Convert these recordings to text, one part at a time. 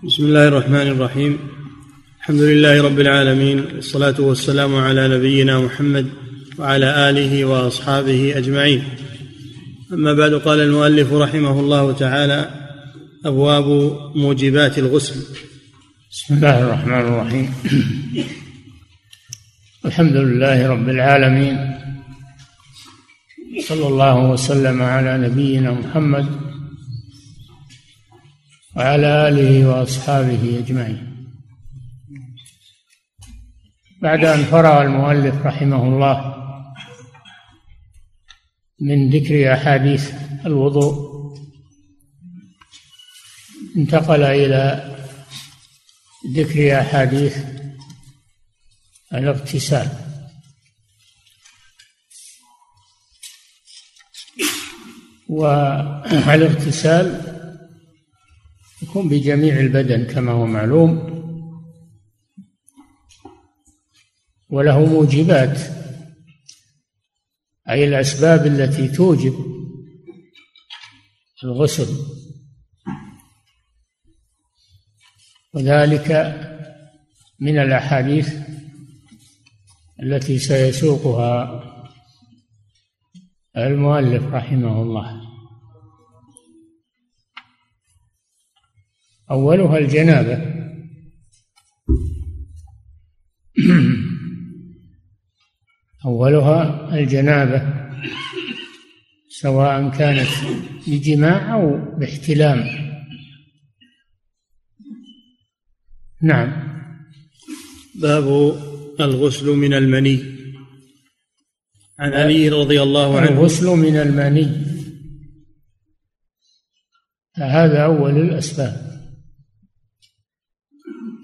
بسم الله الرحمن الرحيم. الحمد لله رب العالمين والصلاة والسلام على نبينا محمد وعلى آله وأصحابه أجمعين. أما بعد قال المؤلف رحمه الله تعالى أبواب موجبات الغسل. بسم الله الرحمن الرحيم. الحمد لله رب العالمين. صلى الله وسلم على نبينا محمد وعلى آله وأصحابه أجمعين. بعد أن فرغ المؤلف رحمه الله من ذكر أحاديث الوضوء انتقل إلى ذكر أحاديث الاغتسال. والاغتسال يكون بجميع البدن كما هو معلوم. وله موجبات أي الأسباب التي توجب الغسل. وذلك من الأحاديث التي سيسوقها المؤلف رحمه الله. أولها الجنابة. أولها الجنابة. سواء كانت بجماع أو باحتلام. نعم. باب الغسل من المني. عن علي رضي الله عنه. الغسل من المني. هذا أول الأسباب.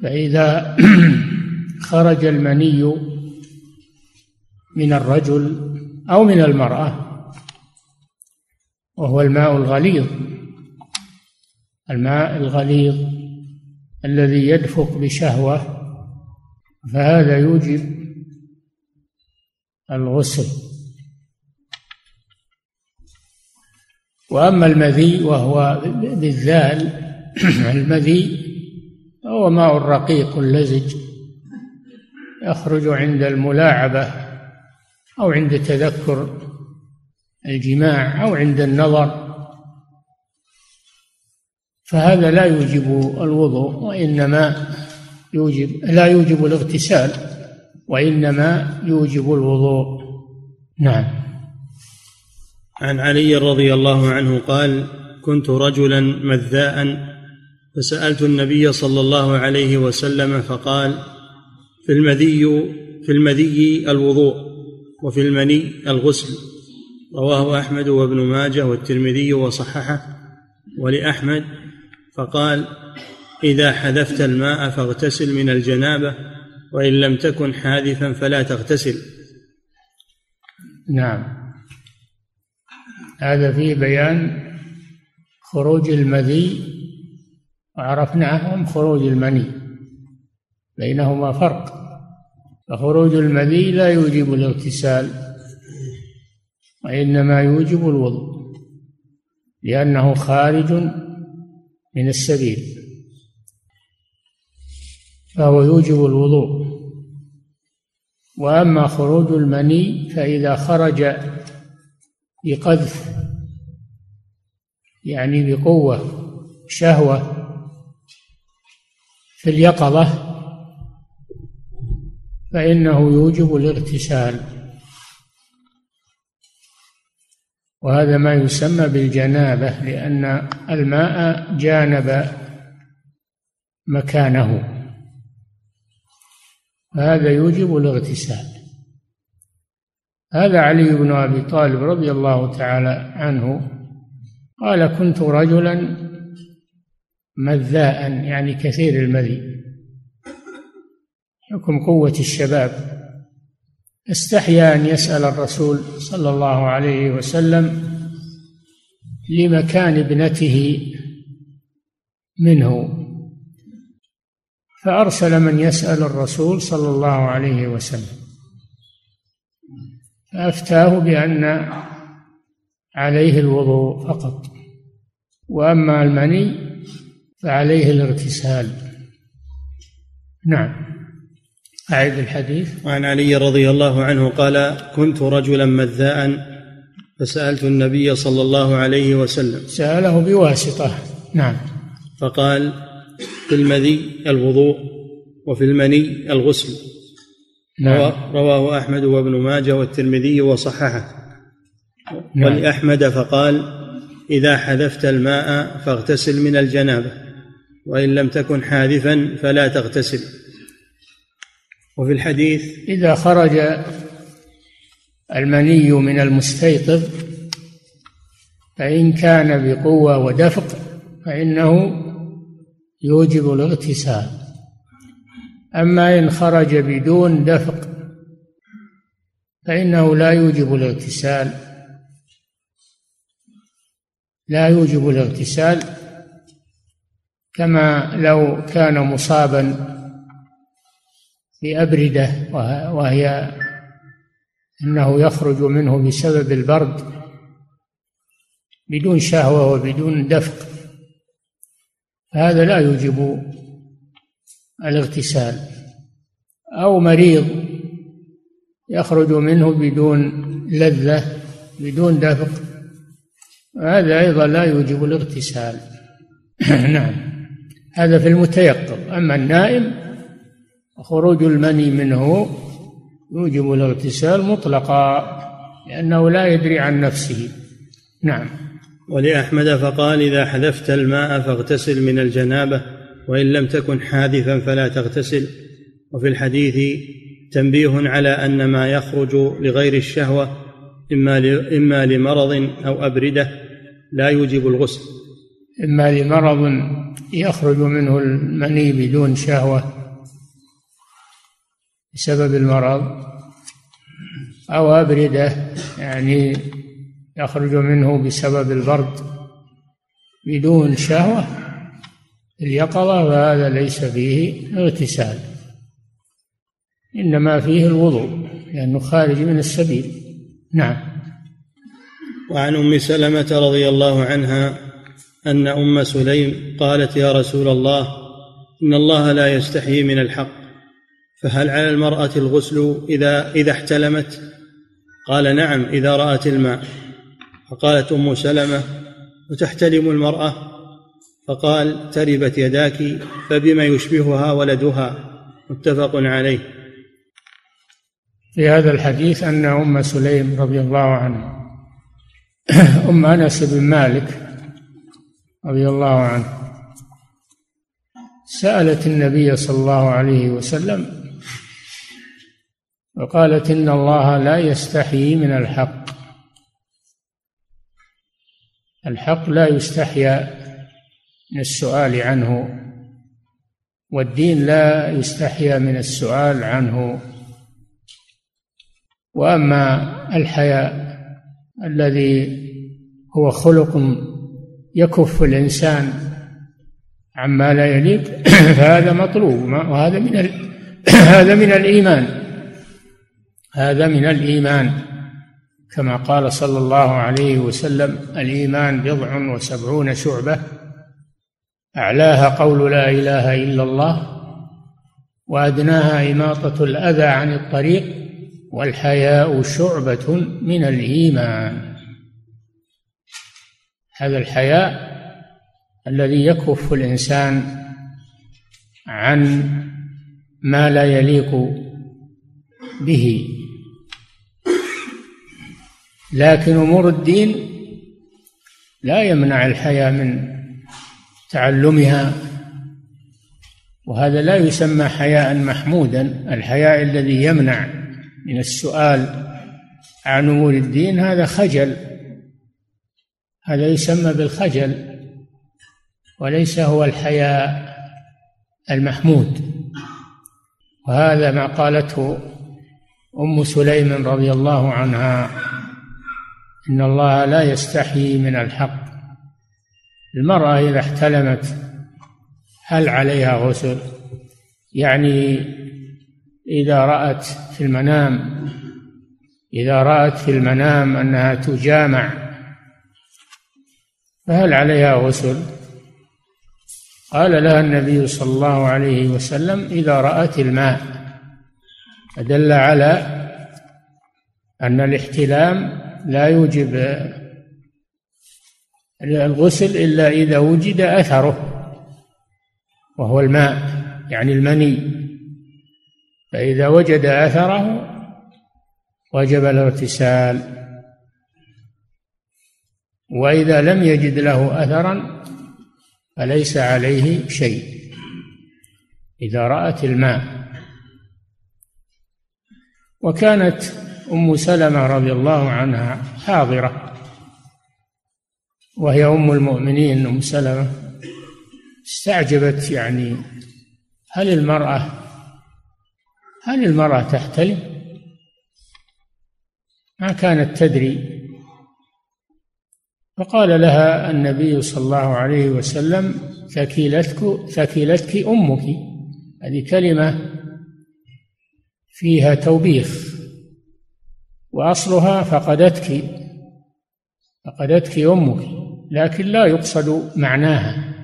فإذا خرج المني من الرجل أو من المرأة وهو الماء الغليظ الماء الغليظ الذي يدفق بشهوة فهذا يوجب الغسل. وأما المذي وهو بالذال المذي هو ماء رقيق لزج يخرج عند الملاعبة أو عند تذكر الجماع أو عند النظر. فهذا لا يوجب الوضوء وإنما يوجب لا يوجب الاغتسال وإنما يوجب الوضوء. نعم. عن علي رضي الله عنه قال كنت رجلا مذاء فسألت النبي صلى الله عليه وسلم فقال في المذي في المذي الوضوء وفي المني الغسل رواه أحمد وابن ماجه والترمذي وصححه ولأحمد فقال إذا حذفت الماء فاغتسل من الجنابة وإن لم تكن حاذفا فلا تغتسل. نعم. هذا فيه بيان خروج المذي وعرفناهم خروج المني. بينهما فرق. فخروج المذي لا يوجب الاغتسال وإنما يوجب الوضوء لأنه خارج من السبيل. فهو يوجب الوضوء. وأما خروج المني فإذا خرج بقذف يعني بقوة شهوة في اليقظة فإنه يوجب الاغتسال وهذا ما يسمى بالجنابة لأن الماء جانب مكانه. هذا يوجب الاغتسال هذا علي بن أبي طالب رضي الله تعالى عنه قال كنت رجلا مذاء يعني كثير المذي. حكم قوة الشباب. استحيا أن يسأل الرسول صلى الله عليه وسلم لمكان ابنته منه. فأرسل من يسأل الرسول صلى الله عليه وسلم. فأفتاه بأن عليه الوضوء فقط. وأما المني فعليه الاغتسال نعم. أعد الحديث. وعن علي رضي الله عنه قال كنت رجلا مذاء فسألت النبي صلى الله عليه وسلم. سأله بواسطة. نعم. فقال في المذي الوضوء وفي المني الغسل. نعم. رواه أحمد وابن ماجه والترمذي وصححه. نعم. ولأحمد فقال إذا حذفت الماء فاغتسل من الجنابة. وإن لم تكن حاذفا فلا تغتسل. وفي الحديث إذا خرج المني من المستيقظ فإن كان بقوة ودفق فإنه يوجب الاغتسال. أما إن خرج بدون دفق فإنه لا يوجب الاغتسال. لا يوجب الاغتسال كما لو كان مصابا بأبردة وهي أنه يخرج منه بسبب البرد بدون شهوة وبدون دفق هذا لا يوجب الاغتسال. أو مريض يخرج منه بدون لذة بدون دفق هذا أيضا لا يوجب الاغتسال. نعم. هذا في المتيقظ. أما النائم خروج المني منه يوجب الاغتسال مطلقا لأنه لا يدري عن نفسه. نعم. ولأحمد فقال إذا حذفت الماء فاغتسل من الجنابة وإن لم تكن حادثا فلا تغتسل. وفي الحديث تنبيه على أن ما يخرج لغير الشهوة إما إما لمرض أو أبردة لا يوجب الغسل. إما لمرض يخرج منه المني بدون شهوة بسبب المرض أو أبردة يعني يخرج منه بسبب البرد بدون شهوة اليقظة فهذا ليس فيه اغتسال. إنما فيه الوضوء لأنه خارج من السبيل. نعم. وعن أم سلمة رضي الله عنها أن أم سليم قالت يا رسول الله إن الله لا يستحيي من الحق فهل على المرأة الغسل إذا إذا احتلمت؟ قال نعم إذا رأت الماء. فقالت أم سلمة وتحتلم المرأة؟ فقال تربت يداك فبما يشبهها ولدها؟ متفق عليه. في هذا الحديث أن أم سليم رضي الله عنها. أم أنس بن مالك رضي الله عنه. سألت النبي صلى الله عليه وسلم وقالت إن الله لا يستحيي من الحق. الحق لا يستحيا من السؤال عنه والدين لا يستحيا من السؤال عنه. وأما الحياء الذي هو خلق يكف الإنسان عما لا يليق فهذا مطلوب وهذا من هذا من الإيمان. هذا من الإيمان. كما قال صلى الله عليه وسلم الإيمان بضع وسبعون شعبة. أعلاها قول لا إله إلا الله وأدناها إماطة الأذى عن الطريق والحياء شعبة من الإيمان. هذا الحياء الذي يكف الإنسان عن ما لا يليق به. لكن أمور الدين لا يمنع الحياء من تعلمها وهذا لا يسمى حياء محمودا. الحياء الذي يمنع من السؤال عن أمور الدين هذا خجل. هذا يسمى بالخجل وليس هو الحياء المحمود. وهذا ما قالته أم سليم رضي الله عنها إن الله لا يستحيي من الحق. المرأة إذا احتلمت هل عليها غسل؟ يعني إذا رأت في المنام إذا رأت في المنام أنها تجامع فهل عليها غسل؟ قال لها النبي صلى الله عليه وسلم إذا رأت الماء. فدل على أن الاحتلام لا يوجب الغسل إلا إذا وجد أثره وهو الماء يعني المني. فإذا وجد أثره وجب الاغتسال وإذا لم يجد له أثرا فليس عليه شيء. إذا رأت الماء. وكانت أم سلمة رضي الله عنها حاضرة. وهي أم المؤمنين أم سلمة. استعجبت يعني هل المرأة هل المرأة تحتلم؟ ما كانت تدري. فقال لها النبي صلى الله عليه وسلم ثكلتك ثكلتك أمك. هذه كلمة فيها توبيخ. وأصلها فقدتك فقدتك أمك. لكن لا يقصد معناها.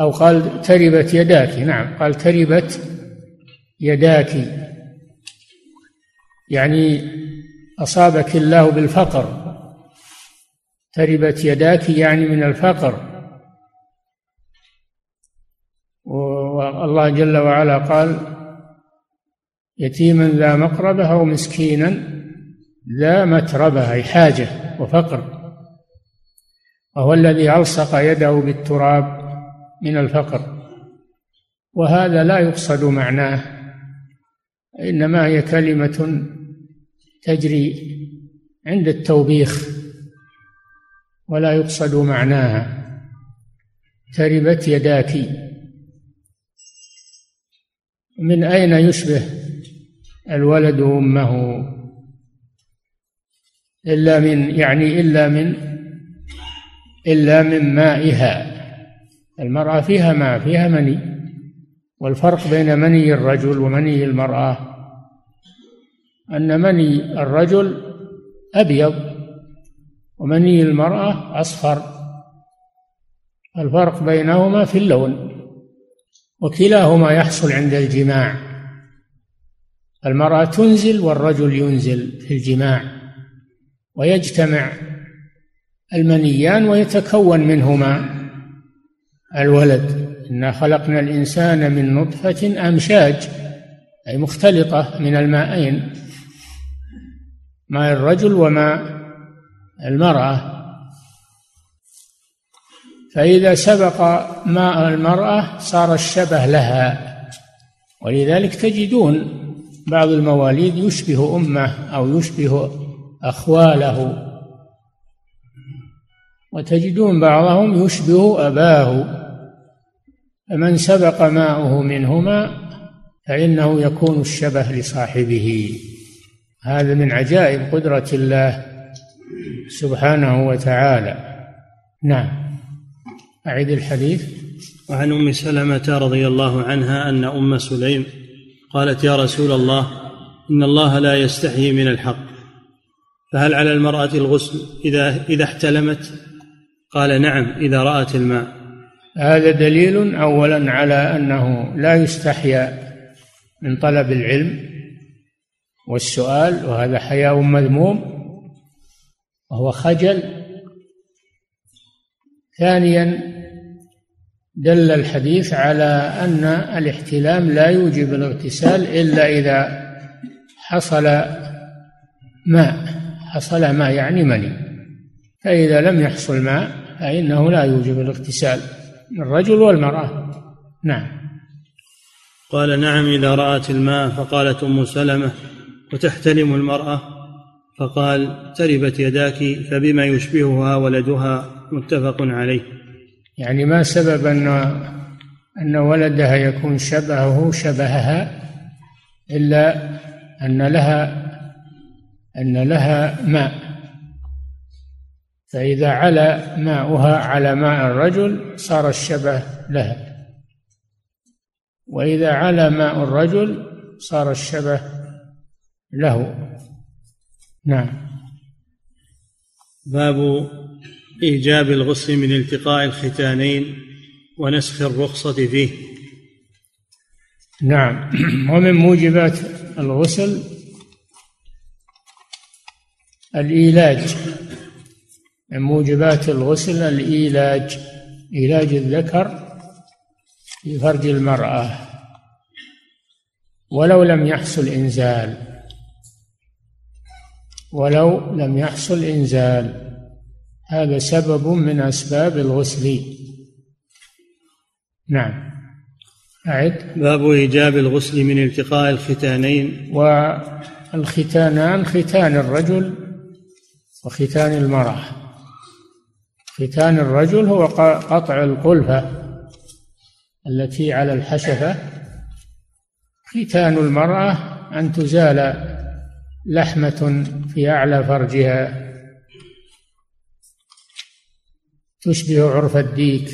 أو قال تربت يداك. نعم قال تربت يداك. يعني أصابك الله بالفقر. تربت يداك يعني من الفقر. والله جل وعلا قال يتيما ذا مقربة أو مسكينا ذا متربة أي حاجة وفقر. وهو الذي ألصق يده بالتراب من الفقر. وهذا لا يقصد معناه إنما هي كلمة تجري عند التوبيخ. ولا يقصد معناها. تربت يداك. من أين يشبه الولد أمه؟ إلا من يعني إلا من إلا من مائها. المرأة فيها ماء فيها مني. والفرق بين مني الرجل ومني المرأة أن مني الرجل أبيض. ومني المرأة أصفر. الفرق بينهما في اللون وكلاهما يحصل عند الجماع. المرأة تنزل والرجل ينزل في الجماع ويجتمع المنيان ويتكون منهما. الولد إنا خلقنا الإنسان من نطفة أمشاج أي مختلطة من الماءين ماء الرجل وماء المرأة. فإذا سبق ماء المرأة صار الشبه لها ولذلك تجدون بعض المواليد يشبه أمه أو يشبه أخواله. وتجدون بعضهم يشبه أباه. فمن سبق ماؤه منهما فإنه يكون الشبه لصاحبه. هذا من عجائب قدرة الله. سبحانه وتعالى. نعم. أعيد الحديث. وعن أم سلمة رضي الله عنها أن أم سليم قالت يا رسول الله إن الله لا يستحيي من الحق. فهل على المرأة الغسل إذا إذا احتلمت؟ قال نعم إذا رأت الماء. هذا دليل أولا على أنه لا يستحيا من طلب العلم والسؤال وهذا حياء مذموم. وهو خجل. ثانيا دل الحديث على أن الاحتلام لا يوجب الاغتسال إلا إذا حصل ماء. حصل ماء يعني مني. فإذا لم يحصل ماء فإنه لا يوجب الاغتسال. الرجل والمرأة. نعم. قال نعم إذا رأت الماء فقالت أم سلمة وتحتلم المرأة. فقال تربت يداك فبما يشبهها ولدها متفق عليه. يعني ما سبب أن أن ولدها يكون شبهه شبهها إلا أن لها أن لها ماء. فإذا علا ماؤها على ماء الرجل صار الشبه لها. وإذا علا ماء الرجل صار الشبه له. نعم. باب إيجاب الغسل من التقاء الختانين ونسخ الرخصة فيه. نعم. ومن موجبات الغسل الإيلاج. من موجبات الغسل الإيلاج. إيلاج الذكر في فرج المرأة. ولو لم يحصل إنزال. ولو لم يحصل إنزال. هذا سبب من أسباب الغسل. نعم. أعد. باب إيجاب الغسل من التقاء الختانين. والختانان ختان الرجل وختان المرأة. ختان الرجل هو قطع القلفة التي على الحشفة. ختان المرأة أن تزال لحمة في أعلى فرجها. تشبه عرف الديك.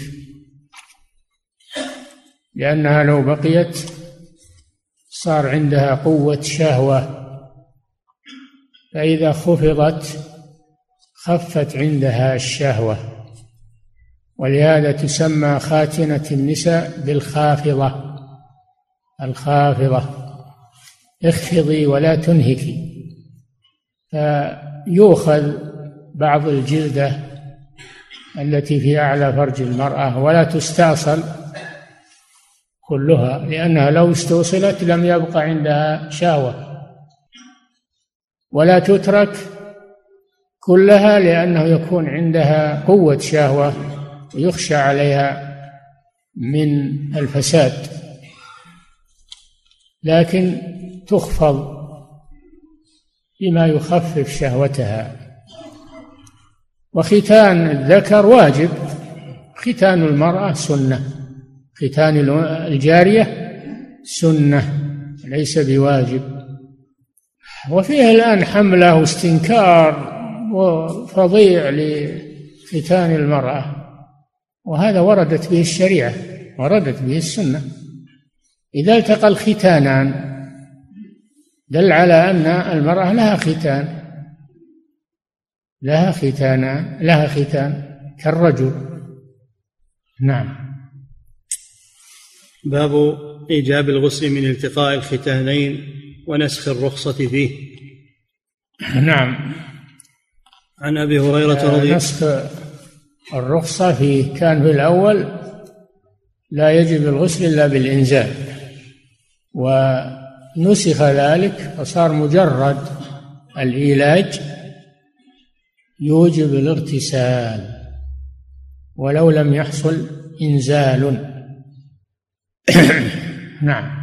لأنها لو بقيت صار عندها قوة شهوة. فإذا خفضت خفت عندها الشهوة. ولهذا تسمى خاتنة النساء بالخافضة. الخافضة. اخفضي ولا تنهكي. فيؤخذ بعض الجلدة التي في أعلى فرج المرأة ولا تستأصل كلها لأنها لو استوصلت لم يبقى عندها شهوة. ولا تترك كلها لأنه يكون عندها قوة شهوة ويخشى عليها من الفساد. لكن تخفض بما يخفف شهوتها. وختان الذكر واجب. ختان المرأة سنة. ختان الجارية سنة ليس بواجب. وفيه الآن حملة واستنكار وفظيع لختان المرأة. وهذا وردت به الشريعة وردت به السنة. إذا التقى الختانان دل على أن المرأة لها ختان. لها ختان لها ختان كالرجل. نعم. باب إيجاب الغسل من التقاء الختانين ونسخ الرخصة فيه. نعم. عن أبي هريرة رضي الله نسخ الرخصة فيه. كان في الأول لا يجب الغسل إلا بالإنزال. و نسخ ذلك فصار مجرد العلاج يوجب الاغتسال ولو لم يحصل إنزال. نعم.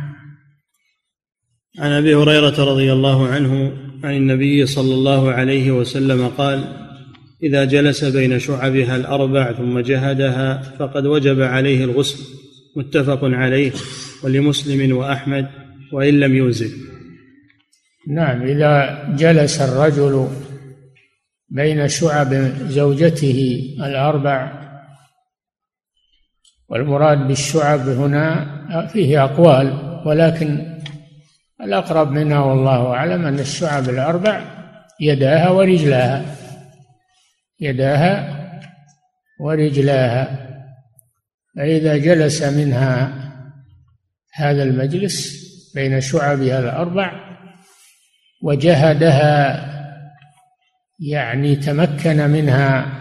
عن أبي هريرة رضي الله عنه عن النبي صلى الله عليه وسلم قال إذا جلس بين شعبها الأربع ثم جهدها فقد وجب عليه الغسل. متفق عليه ولمسلم وأحمد. وإن لم ينزل. نعم إذا جلس الرجل بين شعب زوجته الأربع والمراد بالشعب هنا فيه أقوال ولكن الأقرب منها والله أعلم أن الشعب الأربع يداها ورجلاها يداها ورجلاها. فإذا جلس منها هذا المجلس بين شعبها الأربع وجهدها يعني تمكن منها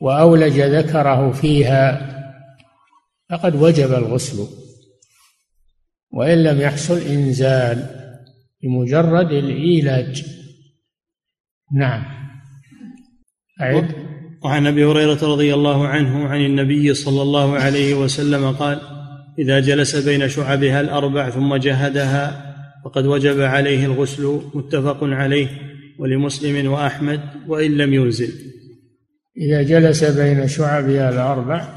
وأولج ذكره فيها فقد وجب الغسل. وإن لم يحصل إنزال بمجرد العلاج. نعم. أعد. وعن أبي هريرة رضي الله عنه عن النبي صلى الله عليه وسلم قال إذا جلس بين شعبها الأربع ثم جهدها فقد وجب عليه الغسل متفق عليه ولمسلم وأحمد وإن لم ينزل. إذا جلس بين شعبها الأربع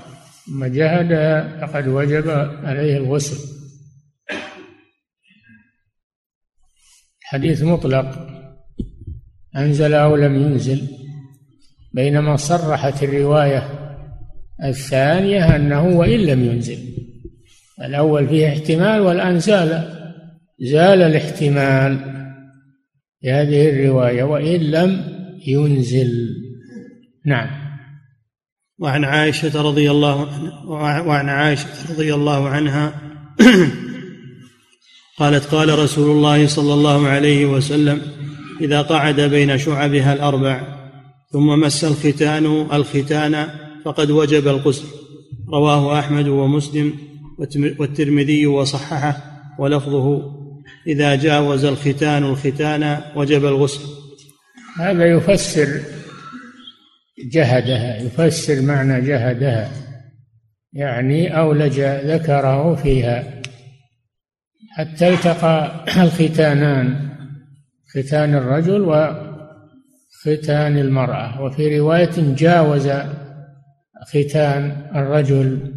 ثم جهدها فقد وجب عليه الغسل. حديث مطلق. أنزل أو لم ينزل. بينما صرحت الرواية الثانية أنه وإن لم ينزل. الأول فيه احتمال والآن زال زال الاحتمال في هذه الرواية وإن لم ينزل. نعم. وعن عائشة رضي الله وعن عائشة رضي الله عنها قالت قال رسول الله صلى الله عليه وسلم إذا قعد بين شعبها الأربع ثم مس الختان الختان فقد وجب الغسل رواه أحمد ومسلم. والترمذي وصححه ولفظه إذا جاوز الختان الختان وجب الغسل. هذا يفسر جهدها يفسر معنى جهدها يعني أولج ذكره فيها. حتى التقى الختانان ختان الرجل وختان المرأة. وفي رواية جاوز ختان الرجل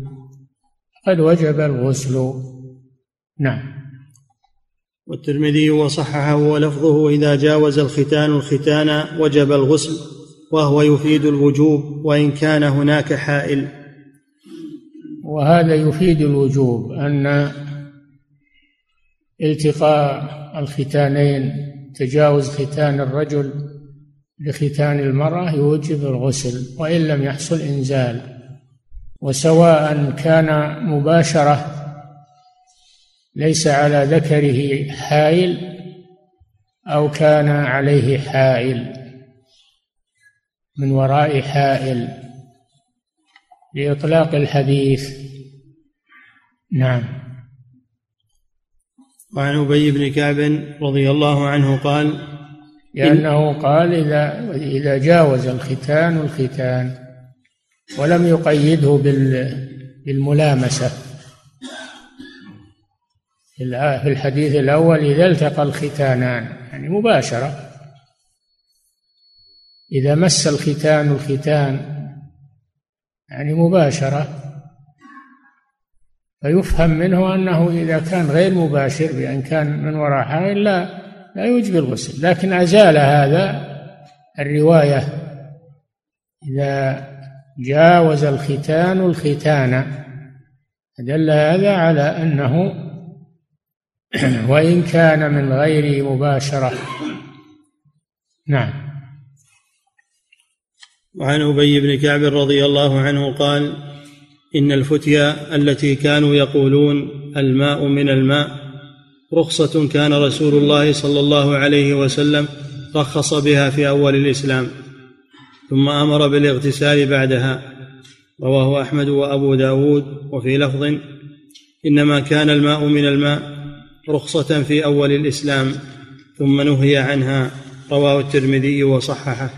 قد وجب الغسل. نعم. والترمذي وصححه ولفظه إذا جاوز الختان الختان وجب الغسل وهو يفيد الوجوب وإن كان هناك حائل. وهذا يفيد الوجوب أن التقاء الختانين تجاوز ختان الرجل لختان المرأة يوجب الغسل وإن لم يحصل إنزال. وسواء كان مباشرة ليس على ذكره حائل أو كان عليه حائل من وراء حائل لإطلاق الحديث. نعم. وعن أبي بن كعب رضي الله عنه قال لأنه قال إذا إذا جاوز الختان الختان. ولم يقيده بالملامسة. في الحديث الأول إذا التقى الختانان يعني مباشرة. إذا مس الختان الختان يعني مباشرة. فيفهم منه أنه إذا كان غير مباشر بأن كان من وراء حائل لا لا يوجب الغسل. لكن أزال هذا الرواية إذا جاوز الختان الختان. دل هذا على أنه وإن كان من غير مباشرة. نعم. وعن أبي بن كعب رضي الله عنه قال إن الفتيا التي كانوا يقولون الماء من الماء رخصة كان رسول الله صلى الله عليه وسلم رخص بها في أول الإسلام. ثم أمر بالاغتسال بعدها. رواه أحمد وأبو داود وفي لفظ إنما كان الماء من الماء رخصة في أول الإسلام ثم نهي عنها. رواه الترمذي وصححه.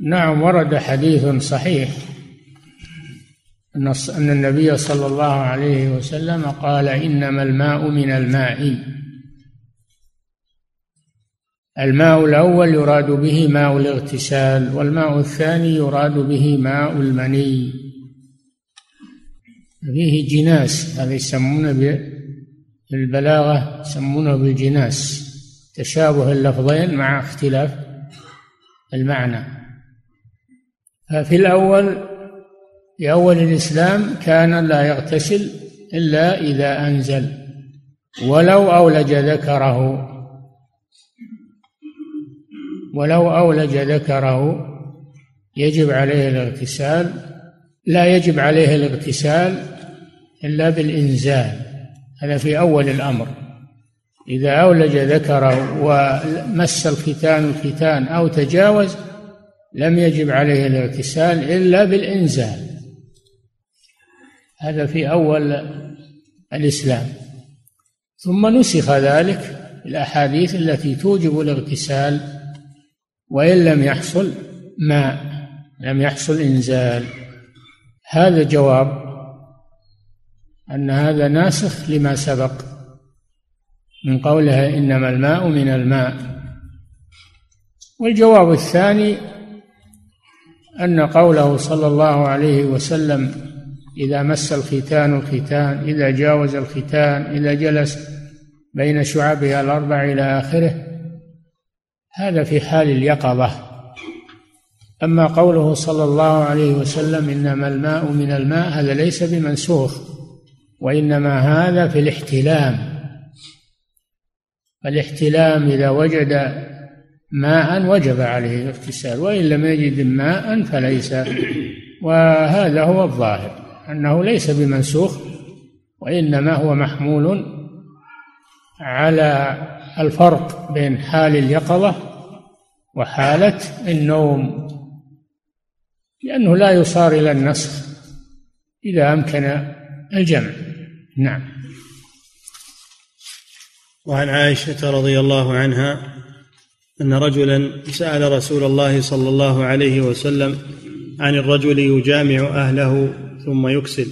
نعم ورد حديث صحيح. أن النبي صلى الله عليه وسلم قال إنما الماء من الماء. الماء الأول يراد به ماء الاغتسال والماء الثاني يراد به ماء المني. فيه جناس هذا يسمونه في البلاغة يسمونه بالجناس. تشابه اللفظين مع اختلاف المعنى. ففي الأول في أول الإسلام كان لا يغتسل إلا إذا أنزل ولو أولج ذكره. ولو أولج ذكره يجب عليه الاغتسال. لا يجب عليه الاغتسال إلا بالإنزال هذا في أول الأمر. إذا أولج ذكره ومس الختان الختان أو تجاوز لم يجب عليه الاغتسال إلا بالإنزال. هذا في أول الإسلام. ثم نسخ ذلك الأحاديث التي توجب الاغتسال. وإن لم يحصل ماء لم يحصل إنزال. هذا جواب أن هذا ناسخ لما سبق من قولها إنما الماء من الماء. والجواب الثاني أن قوله صلى الله عليه وسلم إذا مس الختان الختان إذا جاوز الختان إذا جلس بين شعبها الأربع إلى آخره هذا في حال اليقظة. أما قوله صلى الله عليه وسلم إنما الماء من الماء هذا ليس بمنسوخ وإنما هذا في الاحتلام. الاحتلام إذا وجد ماء وجب عليه الاغتسال وإن لم يجد ماء فليس. وهذا هو الظاهر أنه ليس بمنسوخ وإنما هو محمول على الفرق بين حال اليقظة وحالة النوم لأنه لا يصار إلى النسخ إذا أمكن الجمع. نعم. وعن عائشة رضي الله عنها أن رجلا سأل رسول الله صلى الله عليه وسلم عن الرجل يجامع أهله ثم يكسل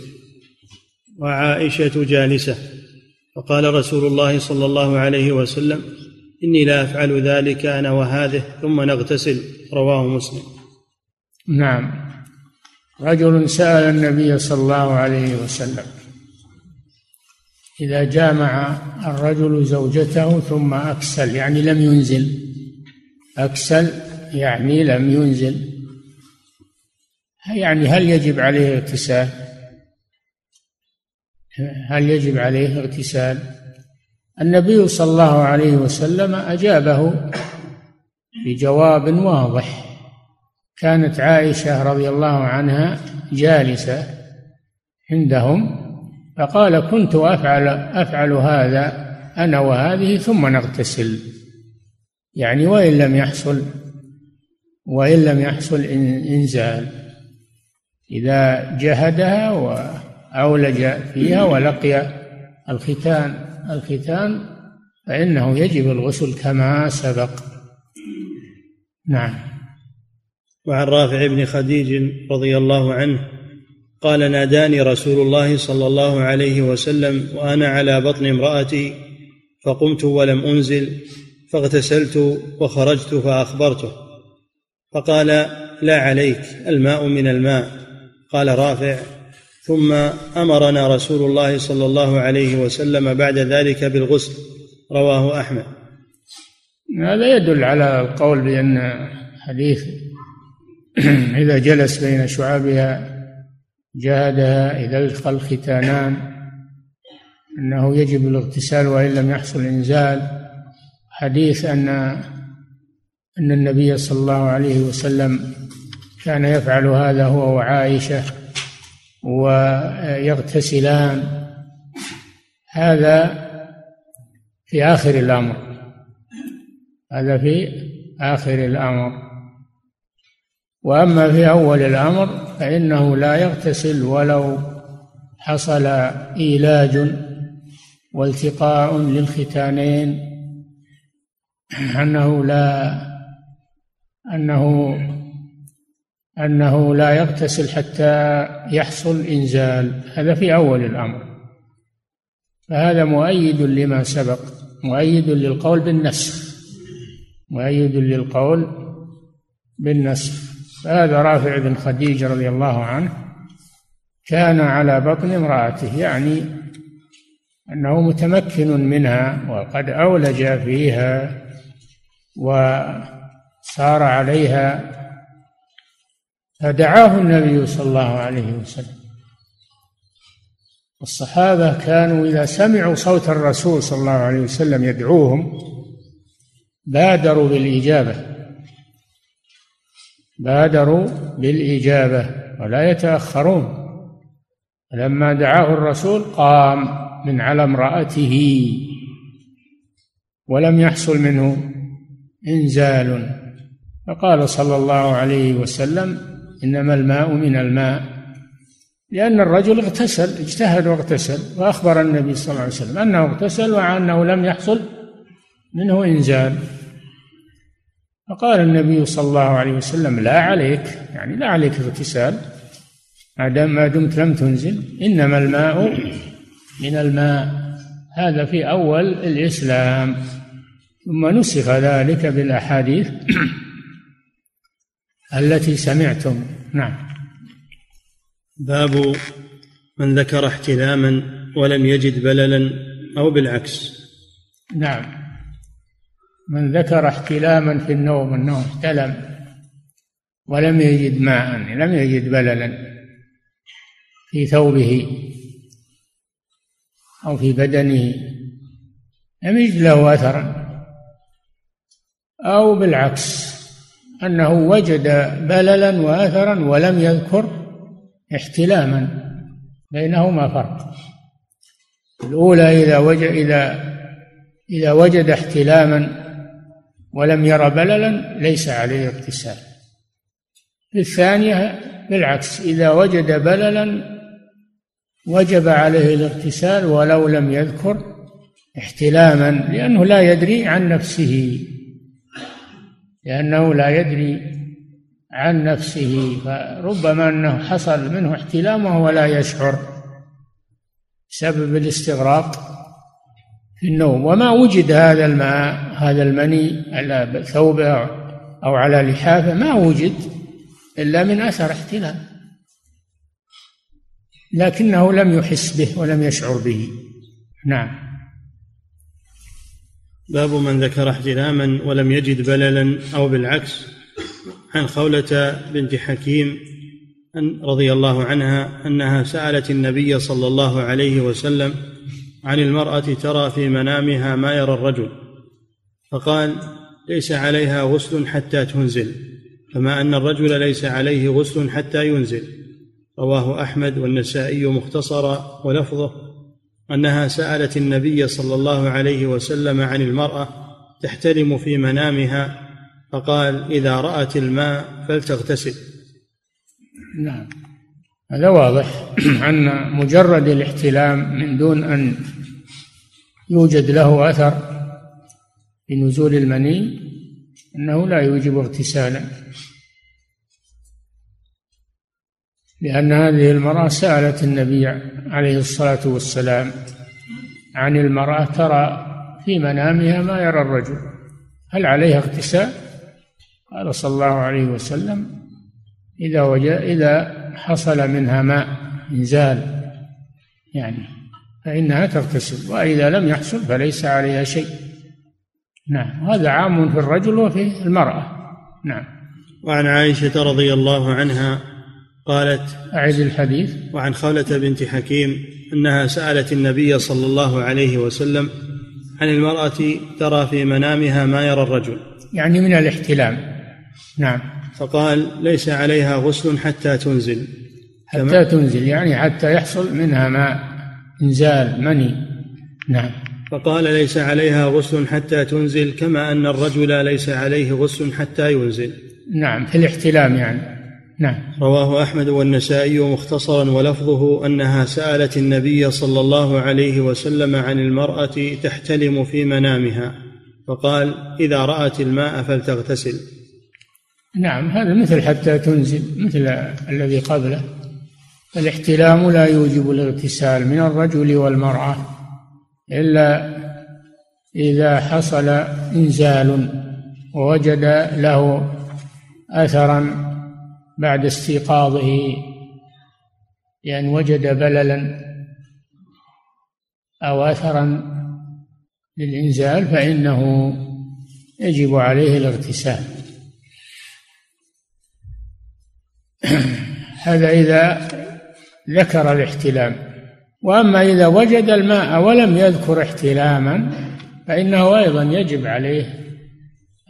وعائشة جالسة. فقال رسول الله صلى الله عليه وسلم إني لا أفعل ذلك أنا وهذه ثم نغتسل. رواه مسلم. نعم. رجل سأل النبي صلى الله عليه وسلم إذا جامع الرجل زوجته ثم أكسل يعني لم ينزل. أكسل يعني لم ينزل. يعني هل يجب عليه اغتسال؟ هل يجب عليه اغتسال؟ النبي صلى الله عليه وسلم أجابه بجواب واضح. كانت عائشة رضي الله عنها جالسة عندهم فقال كنت أفعل أفعل هذا أنا وهذه ثم نغتسل. يعني وإن لم يحصل وإن لم يحصل إنزال. إذا جهدها وأولج فيها ولقي الختان. الختان فإنه يجب الغسل كما سبق. نعم. وعن رافع بن خديج رضي الله عنه قال ناداني رسول الله صلى الله عليه وسلم وأنا على بطن امرأتي فقمت ولم أنزل فاغتسلت وخرجت فأخبرته. فقال لا عليك الماء من الماء. قال رافع ثم أمرنا رسول الله صلى الله عليه وسلم بعد ذلك بالغسل رواه أحمد. هذا يدل على القول بأن حديث إذا جلس بين شعابها جادها إذا التقى الختانان أنه يجب الاغتسال وإن لم يحصل إنزال. حديث أن أن النبي صلى الله عليه وسلم كان يفعل هذا هو وعائشة. ويغتسلان. هذا في آخر الأمر. هذا في آخر الأمر. وأما في أول الأمر فإنه لا يغتسل ولو حصل إيلاج والتقاء للختانين. أنه لا أنه أنه لا يغتسل حتى يحصل إنزال. هذا في أول الأمر. فهذا مؤيد لما سبق مؤيد للقول بالنسخ مؤيد للقول بالنسخ. فهذا رافع بن خديج رضي الله عنه كان على بطن امرأته يعني أنه متمكن منها وقد أولج فيها وصار عليها فدعاه النبي صلى الله عليه وسلم. الصحابة كانوا إذا سمعوا صوت الرسول صلى الله عليه وسلم يدعوهم بادروا بالإجابة. بادروا بالإجابة ولا يتأخرون. لما دعاه الرسول قام من على امرأته. ولم يحصل منه إنزال. فقال صلى الله عليه وسلم إنما الماء من الماء. لأن الرجل اغتسل اجتهد واغتسل وأخبر النبي صلى الله عليه وسلم أنه اغتسل وأنه لم يحصل منه إنزال فقال النبي صلى الله عليه وسلم لا عليك يعني لا عليك اغتسال. ما دمت لم تنزل إنما الماء من الماء. هذا في أول الإسلام. ثم نسخ ذلك بالأحاديث. التي سمعتم. نعم. باب من ذكر احتلاما ولم يجد بللا أو بالعكس. نعم. من ذكر احتلاما في النوم انه احتلم ولم يجد ماء لم يجد بللا في ثوبه أو في بدنه لم يجد له أثرا أو بالعكس. أنه وجد بللا واثرا ولم يذكر احتلاما بينهما فرق. الأولى إذا وجد إذا إذا وجد احتلاما ولم ير بللا ليس عليه اغتسال. الثانية بالعكس إذا وجد بللا وجب عليه الاغتسال ولو لم يذكر احتلاما لأنه لا يدري عن نفسه. لأنه لا يدري عن نفسه فربما أنه حصل منه احتلام وهو لا يشعر بسبب الاستغراق في النوم. وما وجد هذا الماء هذا المني على ثوبه أو على لحافه ما وجد إلا من أثر احتلام. لكنه لم يحس به ولم يشعر به. نعم. باب من ذكر احتلاما ولم يجد بللا أو بالعكس. عن خولة بنت حكيم أن رضي الله عنها أنها سألت النبي صلى الله عليه وسلم عن المرأة ترى في منامها ما يرى الرجل فقال ليس عليها غسل حتى تنزل كما أن الرجل ليس عليه غسل حتى ينزل. رواه أحمد والنسائي مختصرا ولفظه. أنها سألت النبي صلى الله عليه وسلم عن المرأة تحترم في منامها فقال إذا رأت الماء فلتغتسل. نعم. هذا واضح أن مجرد الاحتلام من دون أن يوجد له أثر في نزول المني أنه لا يوجب اغتسالا. لأن هذه المرأة سألت النبي عليه الصلاة والسلام. عن المرأة ترى في منامها ما يرى الرجل. هل عليها اغتسال؟ قال صلى الله عليه وسلم إذا وجد إذا حصل منها ماء إنزال يعني فإنها تغتسل وإذا لم يحصل فليس عليها شيء. نعم هذا عام في الرجل وفي المرأة. نعم. وعن عائشة رضي الله عنها قالت أعد الحديث. وعن خولة بنت حكيم أنها سألت النبي صلى الله عليه وسلم عن المرأة ترى في منامها ما يرى الرجل. يعني من الاحتلام. نعم. فقال ليس عليها غسل حتى تنزل. حتى تنزل يعني حتى يحصل منها ماء انزال مني. نعم. فقال ليس عليها غسل حتى تنزل كما أن الرجل ليس عليه غسل حتى ينزل. نعم في الاحتلام يعني. نعم. رواه أحمد والنسائي مختصرا ولفظه أنها سألت النبي صلى الله عليه وسلم عن المرأة تحتلم في منامها فقال إذا رأت الماء فلتغتسل. نعم هذا مثل حتى تنزل مثل الذي قبله. الاحتلام لا يوجب الاغتسال من الرجل والمرأة إلا إذا حصل إنزال ووجد له اثرا بعد استيقاظه لأن وجد بللا أو أثرا للإنزال فإنه يجب عليه الاغتسال. هذا إذا ذكر الاحتلام. وأما إذا وجد الماء ولم يذكر احتلاما فإنه أيضا يجب عليه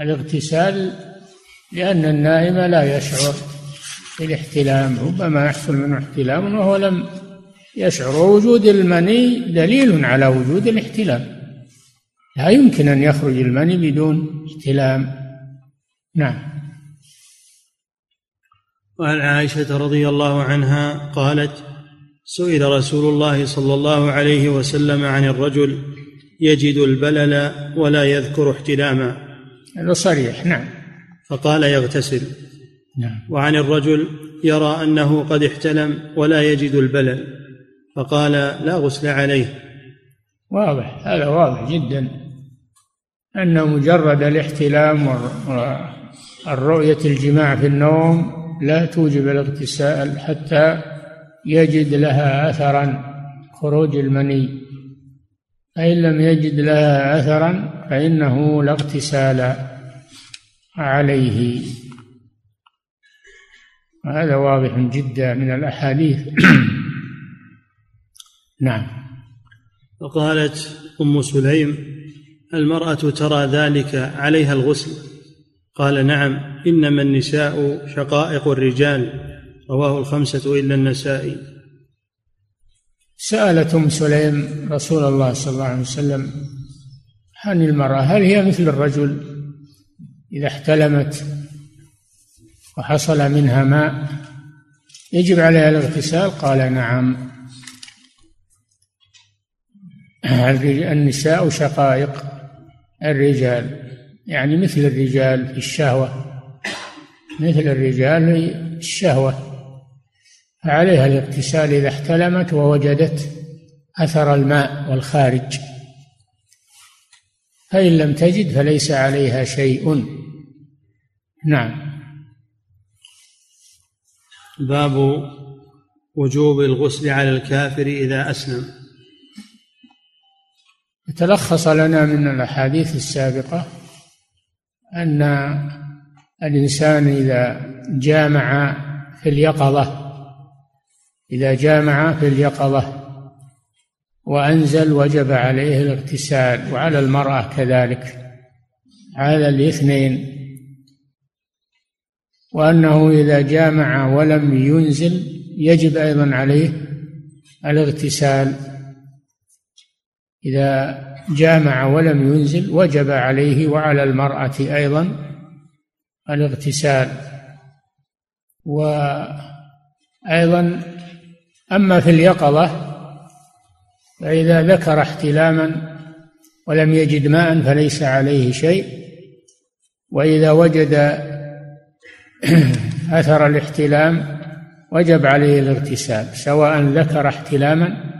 الاغتسال لأن النائم لا يشعر. الاحتلام ربما يحصل منه احتلام وهو لم يشعر. ووجود المني دليل على وجود الاحتلام. لا يمكن أن يخرج المني بدون احتلام. نعم. وعن عائشة رضي الله عنها قالت سئل رسول الله صلى الله عليه وسلم عن الرجل يجد البلل ولا يذكر احتلاما. هذا صريح نعم. فقال يغتسل. نعم. وعن الرجل يرى أنه قد احتلم ولا يجد البلل فقال لا غسل عليه. واضح هذا واضح جدا ان مجرد الاحتلام والرؤيه الجماع في النوم لا توجب الاغتسال حتى يجد لها اثرا خروج المني. فإن لم يجد لها اثرا فإنه لا اغتسال عليه. هذا واضح جدا من الأحاديث. نعم. وقالت أم سليم المرأة ترى ذلك عليها الغسل. قال نعم إنما النساء شقائق الرجال. رواه الخمسة إلا النسائي. سألت أم سليم رسول الله صلى الله عليه وسلم عن المرأة هل هي مثل الرجل إذا احتلمت وحصل منها ماء. يجب عليها الاغتسال؟ قال نعم. النساء شقائق؟ الرجال. يعني مثل الرجال في الشهوة. مثل الرجال في الشهوة. فعليها الاغتسال إذا احتلمت ووجدت أثر الماء والخارج. فإن لم تجد فليس عليها شيء. نعم. باب وجوب الغسل على الكافر إذا أسلم. تلخص لنا من الأحاديث السابقة أن الإنسان إذا جامع في اليقظة إذا جامع في اليقظة وأنزل وجب عليه الاغتسال وعلى المرأة كذلك على الاثنين وأنه إذا جامع ولم ينزل يجب أيضا عليه الاغتسال. إذا جامع ولم ينزل وجب عليه وعلى المرأة أيضا الاغتسال. وأيضا أما في اليقظة فإذا ذكر احتلاما ولم يجد ماء فليس عليه شيء وإذا وجد أثر الاحتلام وجب عليه الاغتسال سواء ذكر احتلاما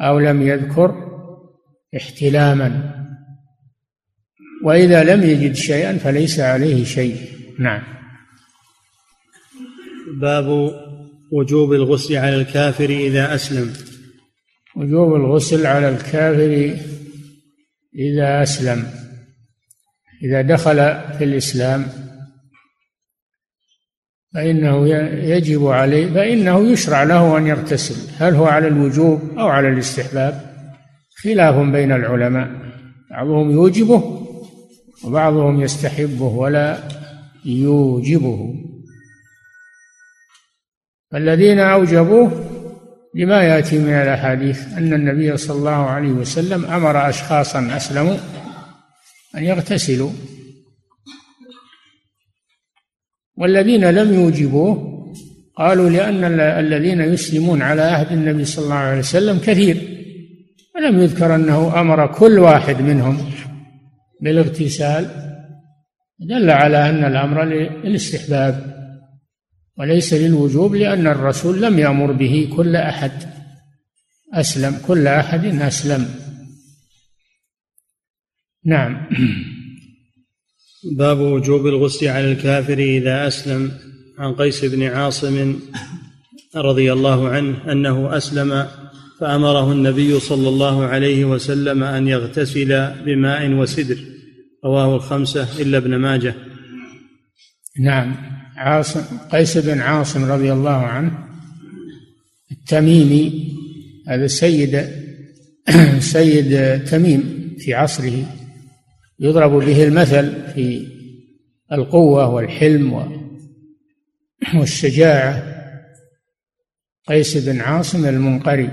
أو لم يذكر احتلاما. وإذا لم يجد شيئا فليس عليه شيء. نعم. باب وجوب الغسل على الكافر إذا أسلم. وجوب الغسل على الكافر إذا أسلم إذا دخل في الإسلام. فإنه يجب عليه فإنه يشرع له أن يغتسل. هل هو على الوجوب أو على الاستحباب؟ خلاف بين العلماء. بعضهم يوجبه وبعضهم يستحبه ولا يوجبه. الذين أوجبوه لما يأتي من الأحاديث أن النبي صلى الله عليه وسلم أمر أشخاصا أسلموا أن يغتسلوا. والذين لم يوجبوه قالوا لأن الذين يسلمون على عهد النبي صلى الله عليه وسلم كثير. ولم يذكر أنه أمر كل واحد منهم بالاغتسال. دل على أن الأمر للاستحباب وليس للوجوب لأن الرسول لم يأمر به كل أحد أسلم كل أحد أسلم. نعم. باب وجوب الغسل على الكافر إذا أسلم. عن قيس بن عاصم رضي الله عنه أنه أسلم فأمره النبي صلى الله عليه وسلم أن يغتسل بماء وسدر. رواه الخمسة إلا ابن ماجه. نعم. عاصم قيس بن عاصم رضي الله عنه التميمي هذا سيد سيد تميم في عصره. يضرب به المثل في القوة والحلم والشجاعة. قيس بن عاصم المنقري.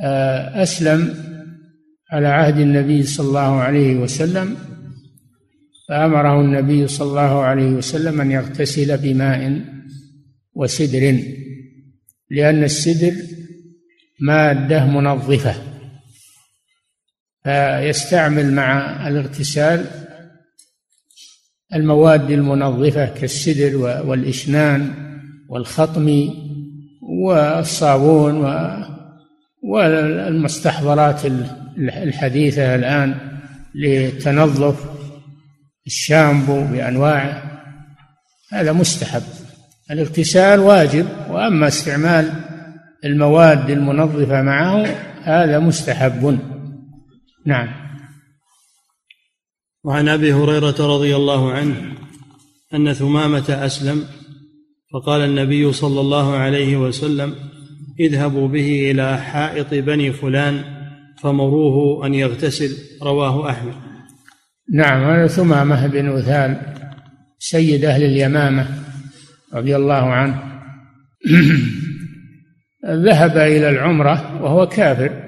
آه، أسلم على عهد النبي صلى الله عليه وسلم فأمره النبي صلى الله عليه وسلم أن يغتسل بماء وسدر لأن السدر مادة منظفة. فيستعمل مع الاغتسال المواد المنظفة كالسدر والإشنان والخطم والصابون والمستحضرات الحديثة الآن لتنظف الشامبو بأنواعه هذا مستحب. الاغتسال واجب وأما استعمال المواد المنظفة معه هذا مستحب. نعم. وعن أبي هريرة رضي الله عنه أن ثمامة أسلم فقال النبي صلى الله عليه وسلم اذهبوا به إلى حائط بني فلان فمروه أن يغتسل. رواه أحمد. نعم هذا ثمامة بن أثال سيد أهل اليمامة رضي الله عنه. ذهب إلى العمرة وهو كافر.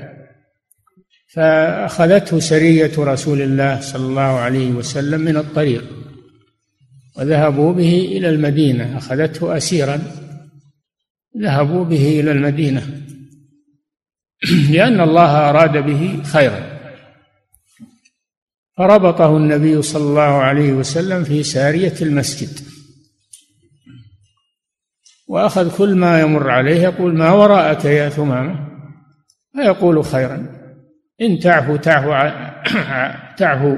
فأخذته سرية رسول الله صلى الله عليه وسلم من الطريق وذهبوا به إلى المدينة. أخذته أسيرا ذهبوا به إلى المدينة لأن الله أراد به خيرا. فربطه النبي صلى الله عليه وسلم في سارية المسجد. وأخذ كل ما يمر عليه يقول ما وراءك يا ثمامة؟ فيقول خيرا. إن تعفو تعفو تعفو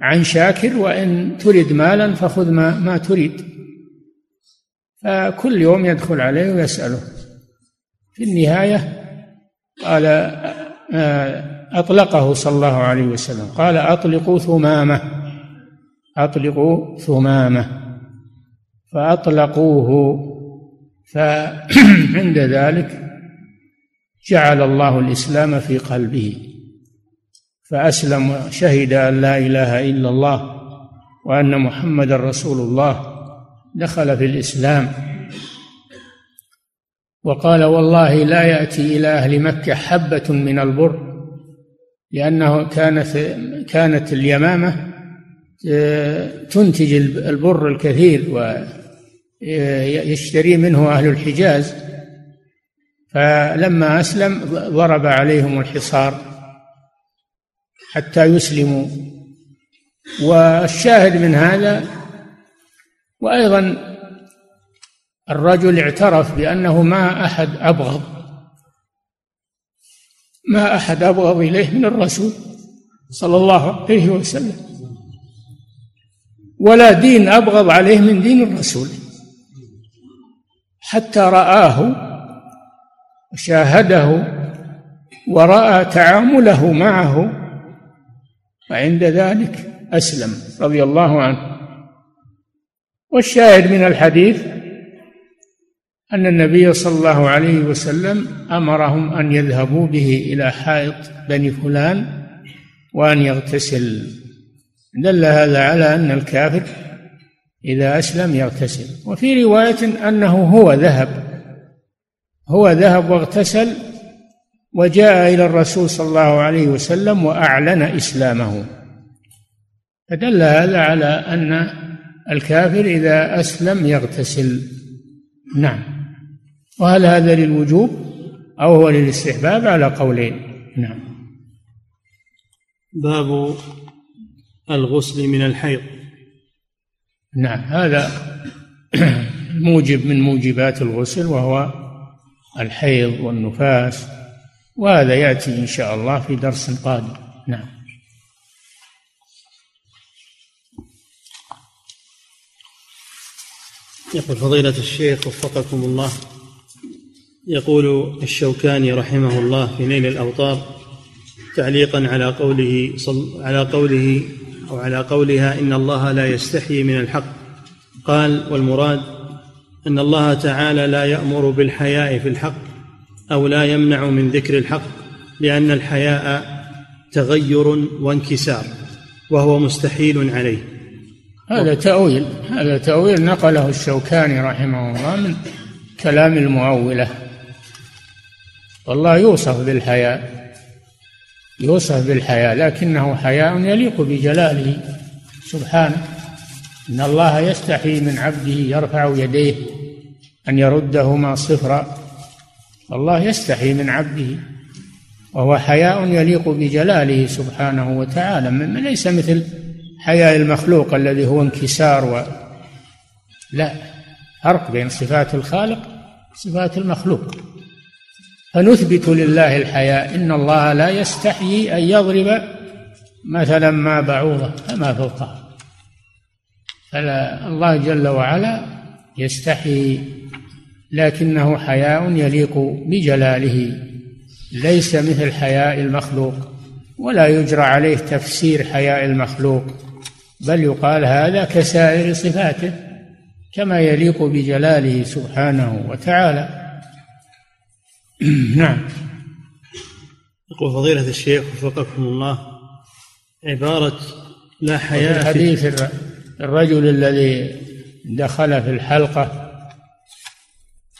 عن شاكر وإن ترد مالا فخذ ما, ما تريد. فكل يوم يدخل عليه ويسأله. في النهاية قال أطلقه صلى الله عليه وسلم. قال أطلقوا ثمامة. أطلقوا ثمامة. فأطلقوه. فعند ذلك جعل الله الإسلام في قلبه. فأسلم وشهد أن لا إله إلا الله وأن محمد رسول الله دخل في الإسلام. وقال والله لا يأتي إلى أهل مكة حبة من البر لأنه كانت كانت اليمامة آه، تنتج البر الكثير ويشتري منه أهل الحجاز. فلما أسلم ضرب عليهم الحصار. حتى يسلموا. والشاهد من هذا وأيضا الرجل اعترف بأنه ما أحد أبغض ما أحد أبغض إليه من الرسول صلى الله عليه وسلم. ولا دين أبغض عليه من دين الرسول. حتى رآه وشاهده ورأى تعامله معه وعند ذلك أسلم رضي الله عنه. والشاهد من الحديث أن النبي صلى الله عليه وسلم أمرهم أن يذهبوا به إلى حائط بني فلان وأن يغتسل. دل هذا على أن الكافر إذا أسلم يغتسل. وفي رواية أنه هو ذهب هو ذهب واغتسل وجاء إلى الرسول صلى الله عليه وسلم وأعلن إسلامه. فدل هذا على أن الكافر إذا أسلم يغتسل. نعم. وهل هذا للوجوب أو هو للاستحباب؟ على قولين. نعم. باب الغسل من الحيض. نعم. هذا موجب من موجبات الغسل وهو الحيض والنفاس وهذا يأتي إن شاء الله في درس قادم. نعم. يقول فضيلة الشيخ وفقكم الله. يقول الشوكاني رحمه الله في نيل الأوطار تعليقا على قوله صل على قوله أو على قولها إن الله لا يستحيي من الحق. قال والمراد أن الله تعالى لا يأمر بالحياء في الحق. أو لا يمنع من ذكر الحق لأن الحياء تغير وانكسار وهو مستحيل عليه. هذا تأويل هذا تأويل نقله الشوكاني رحمه الله من كلام المؤولة والله يوصف بالحياء يوصف بالحياء لكنه حياء يليق بجلاله سبحانه. إن الله يستحي من عبده يرفع يديه أن يردهما صفرا. الله يستحي من عبده. وهو حياء يليق بجلاله سبحانه وتعالى ليس مثل حياء المخلوق الذي هو انكسار و لا فرق بين صفات الخالق وصفات المخلوق. فنثبت لله الحياء إن الله لا يستحيي أن يضرب مثلا ما بعوضة فما فوقها فلا الله جل وعلا يستحي لكنه حياء يليق بجلاله. ليس مثل حياء المخلوق ولا يجرى عليه تفسير حياء المخلوق بل يقال هذا كسائر صفاته كما يليق بجلاله سبحانه وتعالى. نعم. يقول فضيلة الشيخ وفقكم الله عبارة لا حياء في حديث الرجل الذي دخل في الحلقة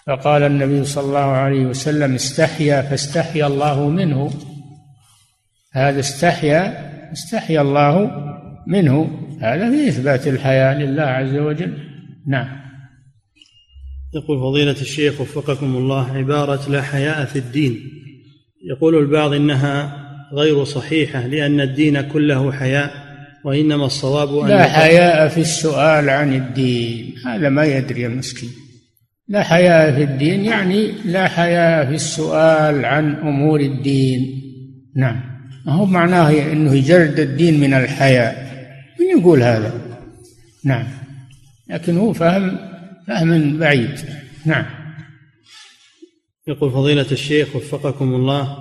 فقال النبي صلى الله عليه وسلم استحيا فاستحيا الله منه. هذا استحيا استحيا الله منه. هذا في إثبات الحياة لله عز وجل. نعم. يقول فضيلة الشيخ وفقكم الله عبارة لا حياء في الدين. يقول البعض إنها غير صحيحة لأن الدين كله حياء وإنما الصواب أن لا حياء في السؤال عن الدين. هذا ما يدري المسكين. لا حياء في الدين يعني لا حياء في السؤال عن أمور الدين. نعم. ما هو معناه أنه يجرد الدين من الحياء من يقول هذا؟ نعم. لكن هو فهم فهم بعيد. نعم. يقول فضيلة الشيخ وفقكم الله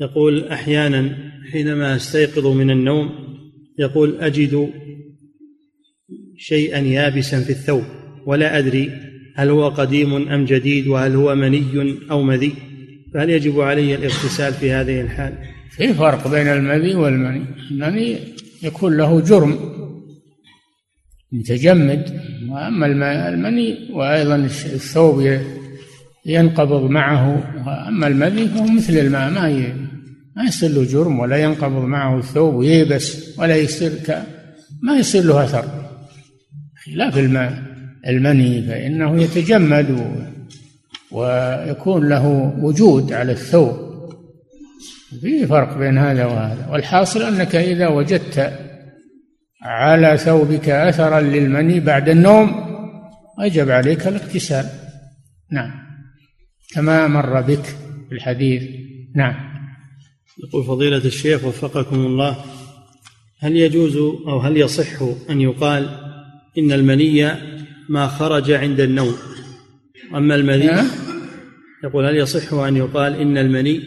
يقول أحيانا حينما أستيقظ من النوم يقول أجد شيئا يابسا في الثوب ولا أدري هل هو قديم أم جديد وهل هو مني أو مذي؟ فهل يجب علي الاغتسال في هذه الحال؟ في فرق بين المذي والمني. المني يكون له جرم متجمد وأما المني وأيضا الثوب ينقبض معه وأما المذي فهو مثل الماء ما ما يصير له جرم ولا ينقبض معه الثوب وييبس ولا يصير. ما يصير له أثر. خلاف الماء. المني فإنه يتجمد. ويكون له وجود على الثوب. في فرق بين هذا وهذا. والحاصل أنك إذا وجدت على ثوبك أثرا للمني بعد النوم وجب عليك الاغتسال. نعم. كما مر بك في الحديث. نعم. يقول فضيلة الشيخ وفقكم الله هل يجوز أو هل يصح أن يقال إن المني ما خرج عند النوم. أما المني. يقول هل يصح أن يقال إن المني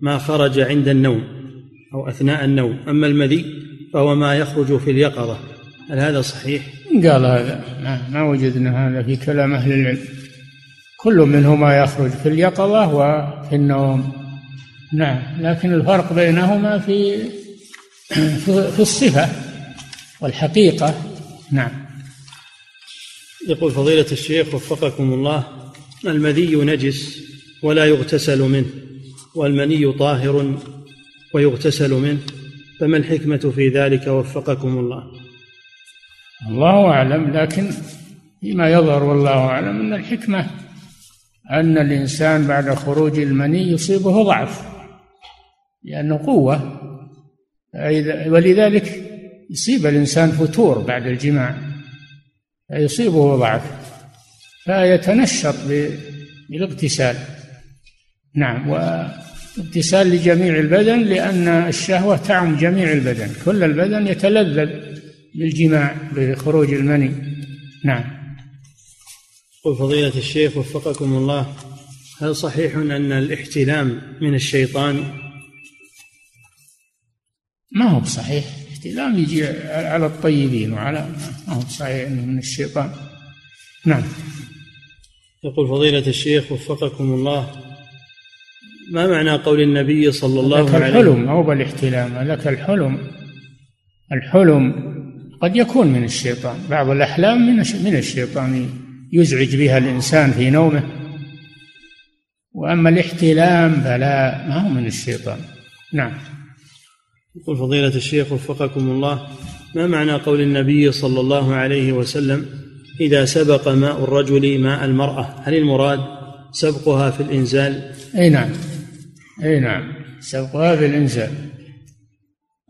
ما خرج عند النوم أو أثناء النوم؟ أما المذي فهو ما يخرج في اليقظة. هل هذا صحيح؟ قال هذا. ما وجدنا هذا في كلام أهل العلم. كل منهما يخرج في اليقظة وفي النوم. نعم لكن الفرق بينهما في في الصفة والحقيقة. نعم. يقول فضيلة الشيخ وفقكم الله المذي نجس ولا يغتسل منه والمني طاهر ويغتسل منه فما الحكمة في ذلك؟ وفقكم الله. الله أعلم لكن فيما يظهر والله أعلم أن الحكمة أن الإنسان بعد خروج المني يصيبه ضعف لأنه قوة. ولذلك يصيب الإنسان فتور بعد الجماع. فيصيبه ضعف فيتنشط بالاغتسال. نعم واغتسال لجميع البدن لأن الشهوة تعم جميع البدن. كل البدن يتلذذ بالجماع بخروج المني. نعم. قل فضيلة الشيخ وفقكم الله هل صحيح أن الاحتلام من الشيطان؟ ما هو بصحيح. احتلام يجي على الطيبين وعلى ما هو بصحيح إنه من الشيطان. نعم. يقول فضيلة الشيخ وفقكم الله ما معنى قول النبي صلى الله عليه وسلم الحلم أو بالاحتلام لك الحلم. الحلم قد يكون من الشيطان. بعض الأحلام من من الشيطان يزعج بها الإنسان في نومه. وأما الاحتلام فلا ما هو من الشيطان. نعم. يقول فضيلة الشيخ وفقكم الله ما معنى قول النبي صلى الله عليه وسلم إذا سبق ماء الرجل ماء المرأة هل المراد سبقها في الإنزال؟ أي نعم أي نعم سبقها في الإنزال.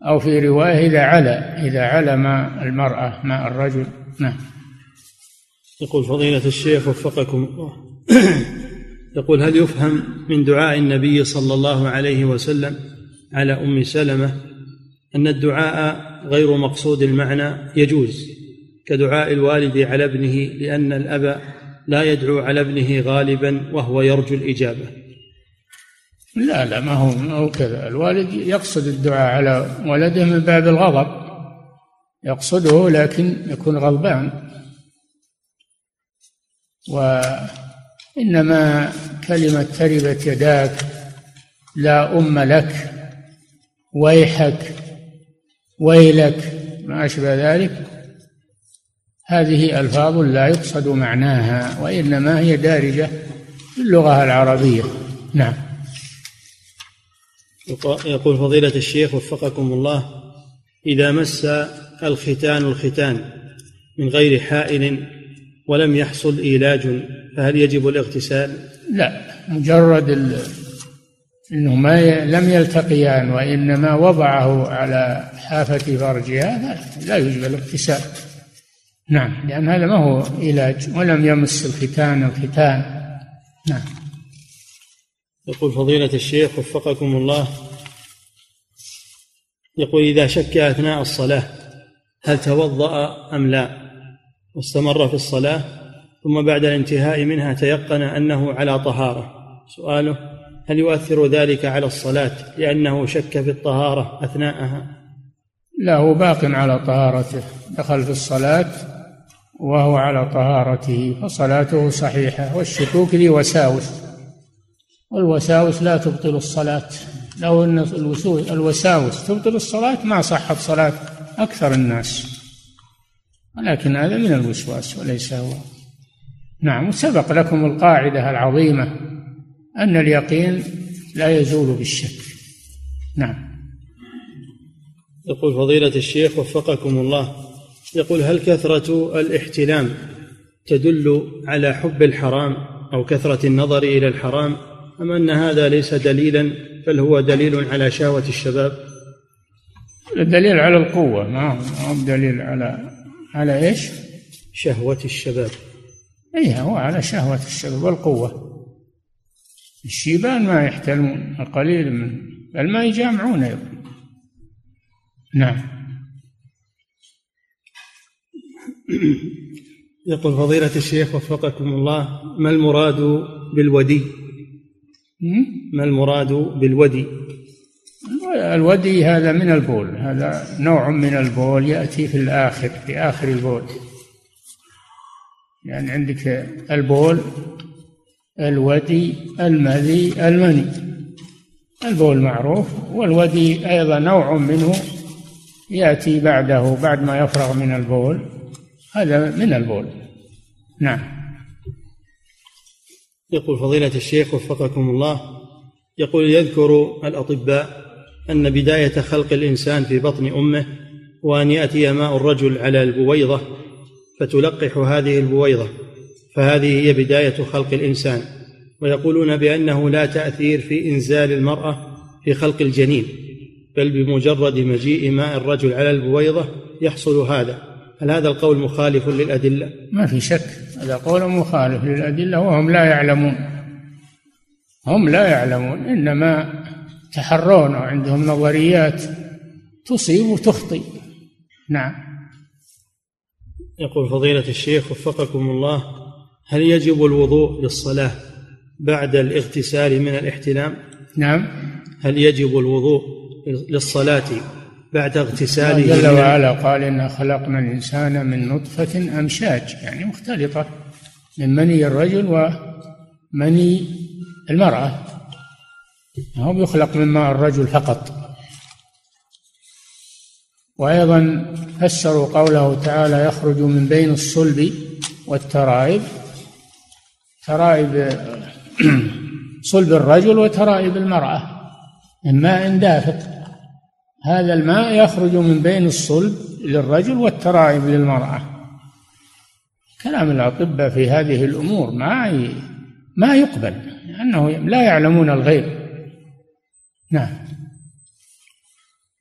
أو في رواية إذا علا إذا علا ماء المرأة ماء الرجل. نعم. يقول فضيلة الشيخ وفقكم الله. يقول هل يفهم من دعاء النبي صلى الله عليه وسلم على أم سلمة أن الدعاء غير مقصود المعنى يجوز كدعاء الوالد على ابنه لأن الأب لا يدعو على ابنه غالبا وهو يرجو الإجابة. لا لا ما هو ما هو كذا. الوالد يقصد الدعاء على ولده من باب الغضب يقصده لكن يكون غضبان. وإنما كلمة تربت يداك لا أم لك ويحك ويلك ما أشبه ذلك. هذه ألفاظ لا يقصد معناها وإنما هي دارجة في اللغة العربية. نعم. يقول فضيلة الشيخ وفقكم الله إذا مس الختان الختان من غير حائل ولم يحصل إيلاج فهل يجب الاغتسال؟ لا مجرد إنه ما ي... لم يلتقيان وإنما وضعه على حافة فرجها لا يجب الاغتسال. نعم لأن هذا ما هو علاج ولم يمس الختان الختان. نعم. يقول فضيلة الشيخ وفقكم الله يقول إذا شك أثناء الصلاة هل توضأ أم لا؟ واستمر في الصلاة ثم بعد الانتهاء منها تيقن أنه على طهارة. سؤاله هل يؤثر ذلك على الصلاة لأنه شك في الطهارة أثناءها؟ لا هو باق على طهارته دخل في الصلاة وهو على طهارته فصلاته صحيحة والشكوك ذي وساوس والوساوس لا تبطل الصلاة. لو أن الوساوس تبطل الصلاة ما صحت صلاة أكثر الناس. ولكن هذا من الوسواس وليس هو. نعم وسبق لكم القاعدة العظيمة. أن اليقين لا يزول بالشك. نعم. يقول فضيلة الشيخ وفقكم الله. يقول هل كثرة الاحتلام تدل على حب الحرام أو كثرة النظر إلى الحرام؟ أم أن هذا ليس دليلا بل هو دليل على شهوة الشباب؟ الدليل على القوة. ما هو دليل على على إيش؟ شهوة الشباب. اي هو على شهوة الشباب والقوة. الشيبان ما يحتلمون القليل من بل ما يجامعون نعم. يقول فضيلة الشيخ وفقكم الله ما المراد بالودي؟ ما المراد بالودي؟ الودي هذا من البول هذا نوع من البول يأتي في الآخر في آخر البول. يعني عندك البول الودي المذي المني. البول معروف والودي أيضا نوع منه يأتي بعده بعد ما يفرغ من البول. هذا من البول. نعم. يقول فضيلة الشيخ وفقكم الله يقول يذكر الأطباء أن بداية خلق الإنسان في بطن أمه وأن يأتي ماء الرجل على البويضة فتلقح هذه البويضة. فهذه هي بداية خلق الإنسان. ويقولون بأنه لا تأثير في إنزال المرأة في خلق الجنين بل بمجرد مجيء ماء الرجل على البويضة يحصل هذا. هل هذا القول مخالف للأدلة؟ ما في شك هذا قول مخالف للأدلة وهم لا يعلمون. هم لا يعلمون إنما تحرون وعندهم نظريات تصيب وتخطئ. نعم. يقول فضيلة الشيخ وفقكم الله هل يجب الوضوء للصلاة بعد الاغتسال من الاحتلام؟ نعم. هل يجب الوضوء للصلاة بعد اغتساله جل وعلا قال إنا خلقنا الإنسان من نطفة أمشاج يعني مختلطة من مني الرجل ومني المرأة. هو يخلق من ماء الرجل فقط. وأيضا فسروا قوله تعالى يخرج من بين الصلب والترائب ترائب صلب الرجل وترائب المرأة. من ماء دافق. هذا الماء يخرج من بين الصلب للرجل والترائب للمرأة. كلام الأطباء في هذه الأمور ما ما يقبل لأنه لا يعلمون الغيب. نعم.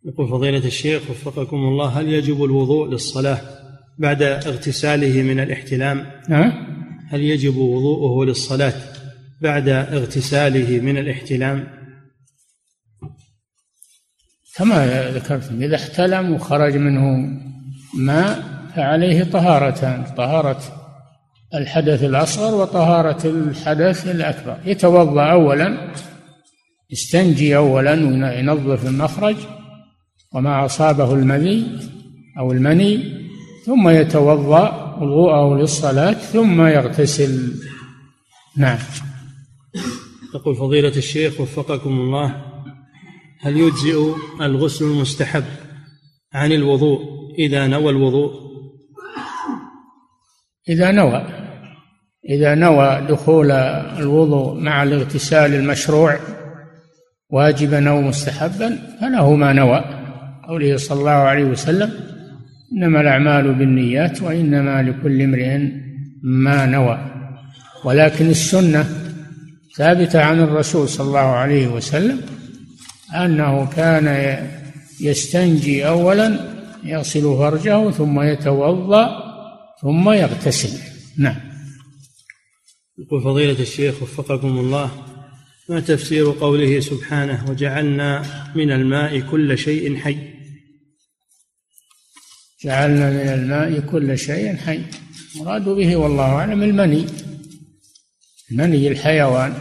يقول فضيلة الشيخ وفقكم الله هل يجب الوضوء للصلاة بعد اغتساله من الاحتلام؟ نعم هل يجب وضوءه للصلاة بعد اغتساله من الاحتلام؟ كما ذكرتم إذا احتلم وخرج منه ماء فعليه طهارتان طهارة الحدث الأصغر وطهارة الحدث الأكبر يتوضأ أولا يستنجي أولا وينظف المخرج وما أصابه المني أو المني ثم يتوضأ وضوءه للصلاة ثم يغتسل. نعم. يقول فضيلة الشيخ وفقكم الله هل يجزئ الغسل المستحب عن الوضوء إذا نوى الوضوء؟ إذا نوى. إذا نوى دخول الوضوء مع الاغتسال المشروع واجبا أو مستحبا فله ما نوى. قوله صلى الله عليه وسلم إنما الأعمال بالنيات وإنما لكل امرئ ما نوى. ولكن السنة ثابتة عن الرسول صلى الله عليه وسلم أنه كان يستنجي أولا يغسل فرجه ثم يتوضأ ثم يغتسل. نعم. يقول فضيلة الشيخ وفقكم الله ما تفسير قوله سبحانه وجعلنا من الماء كل شيء حي؟ جعلنا من الماء كل شيء حي. مراد به والله أعلم المني. المني الحيوان.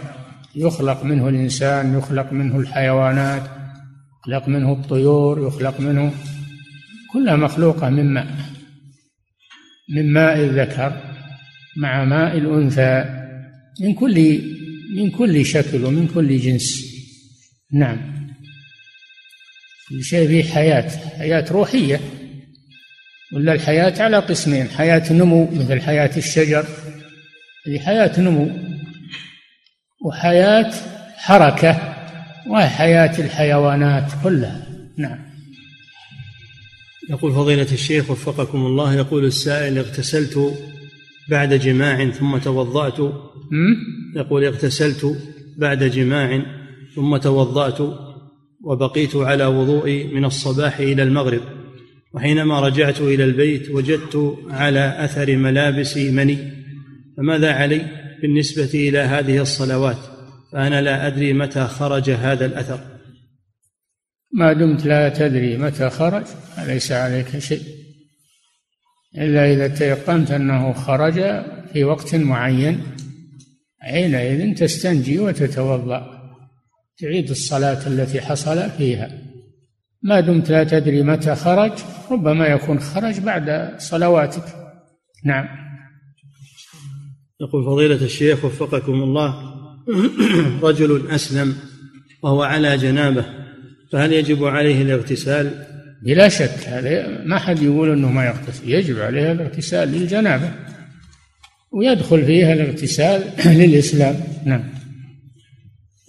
يخلق منه الإنسان يخلق منه الحيوانات يخلق منه الطيور يخلق منه كلها مخلوقة من ماء. من ماء الذكر مع ماء الأنثى. من كل من كل شكل ومن كل جنس. نعم. كل شيء فيه حياة حياة روحية. ولا الحياة على قسمين حياة نمو مثل حياة الشجر. هذه حياة نمو وحياة حركة وحياة الحيوانات كلها. نعم. يقول فضيلة الشيخ وفقكم الله يقول السائل اغتسلت بعد جماع ثم توضأت. يقول اغتسلت بعد جماع ثم توضأت وبقيت على وضوئي من الصباح إلى المغرب. وحينما رجعت إلى البيت وجدت على أثر ملابسي مني فماذا علي بالنسبة إلى هذه الصلوات؟ فأنا لا أدري متى خرج هذا الأثر. ما دمت لا تدري متى خرج فليس عليك شيء. إلا إذا تيقنت أنه خرج في وقت معين حينئذ تستنجي وتتوضأ تعيد الصلاة التي حصل فيها. ما دمت لا تدري متى خرج ربما يكون خرج بعد صلواتك. نعم. يقول فضيلة الشيخ وفقكم الله رجل أسلم وهو على جنابة فهل يجب عليه الاغتسال؟ بلا شك هذا ما حد يقول إنه ما يغتسل يجب عليه الاغتسال للجنابة ويدخل فيها الاغتسال للإسلام. نعم.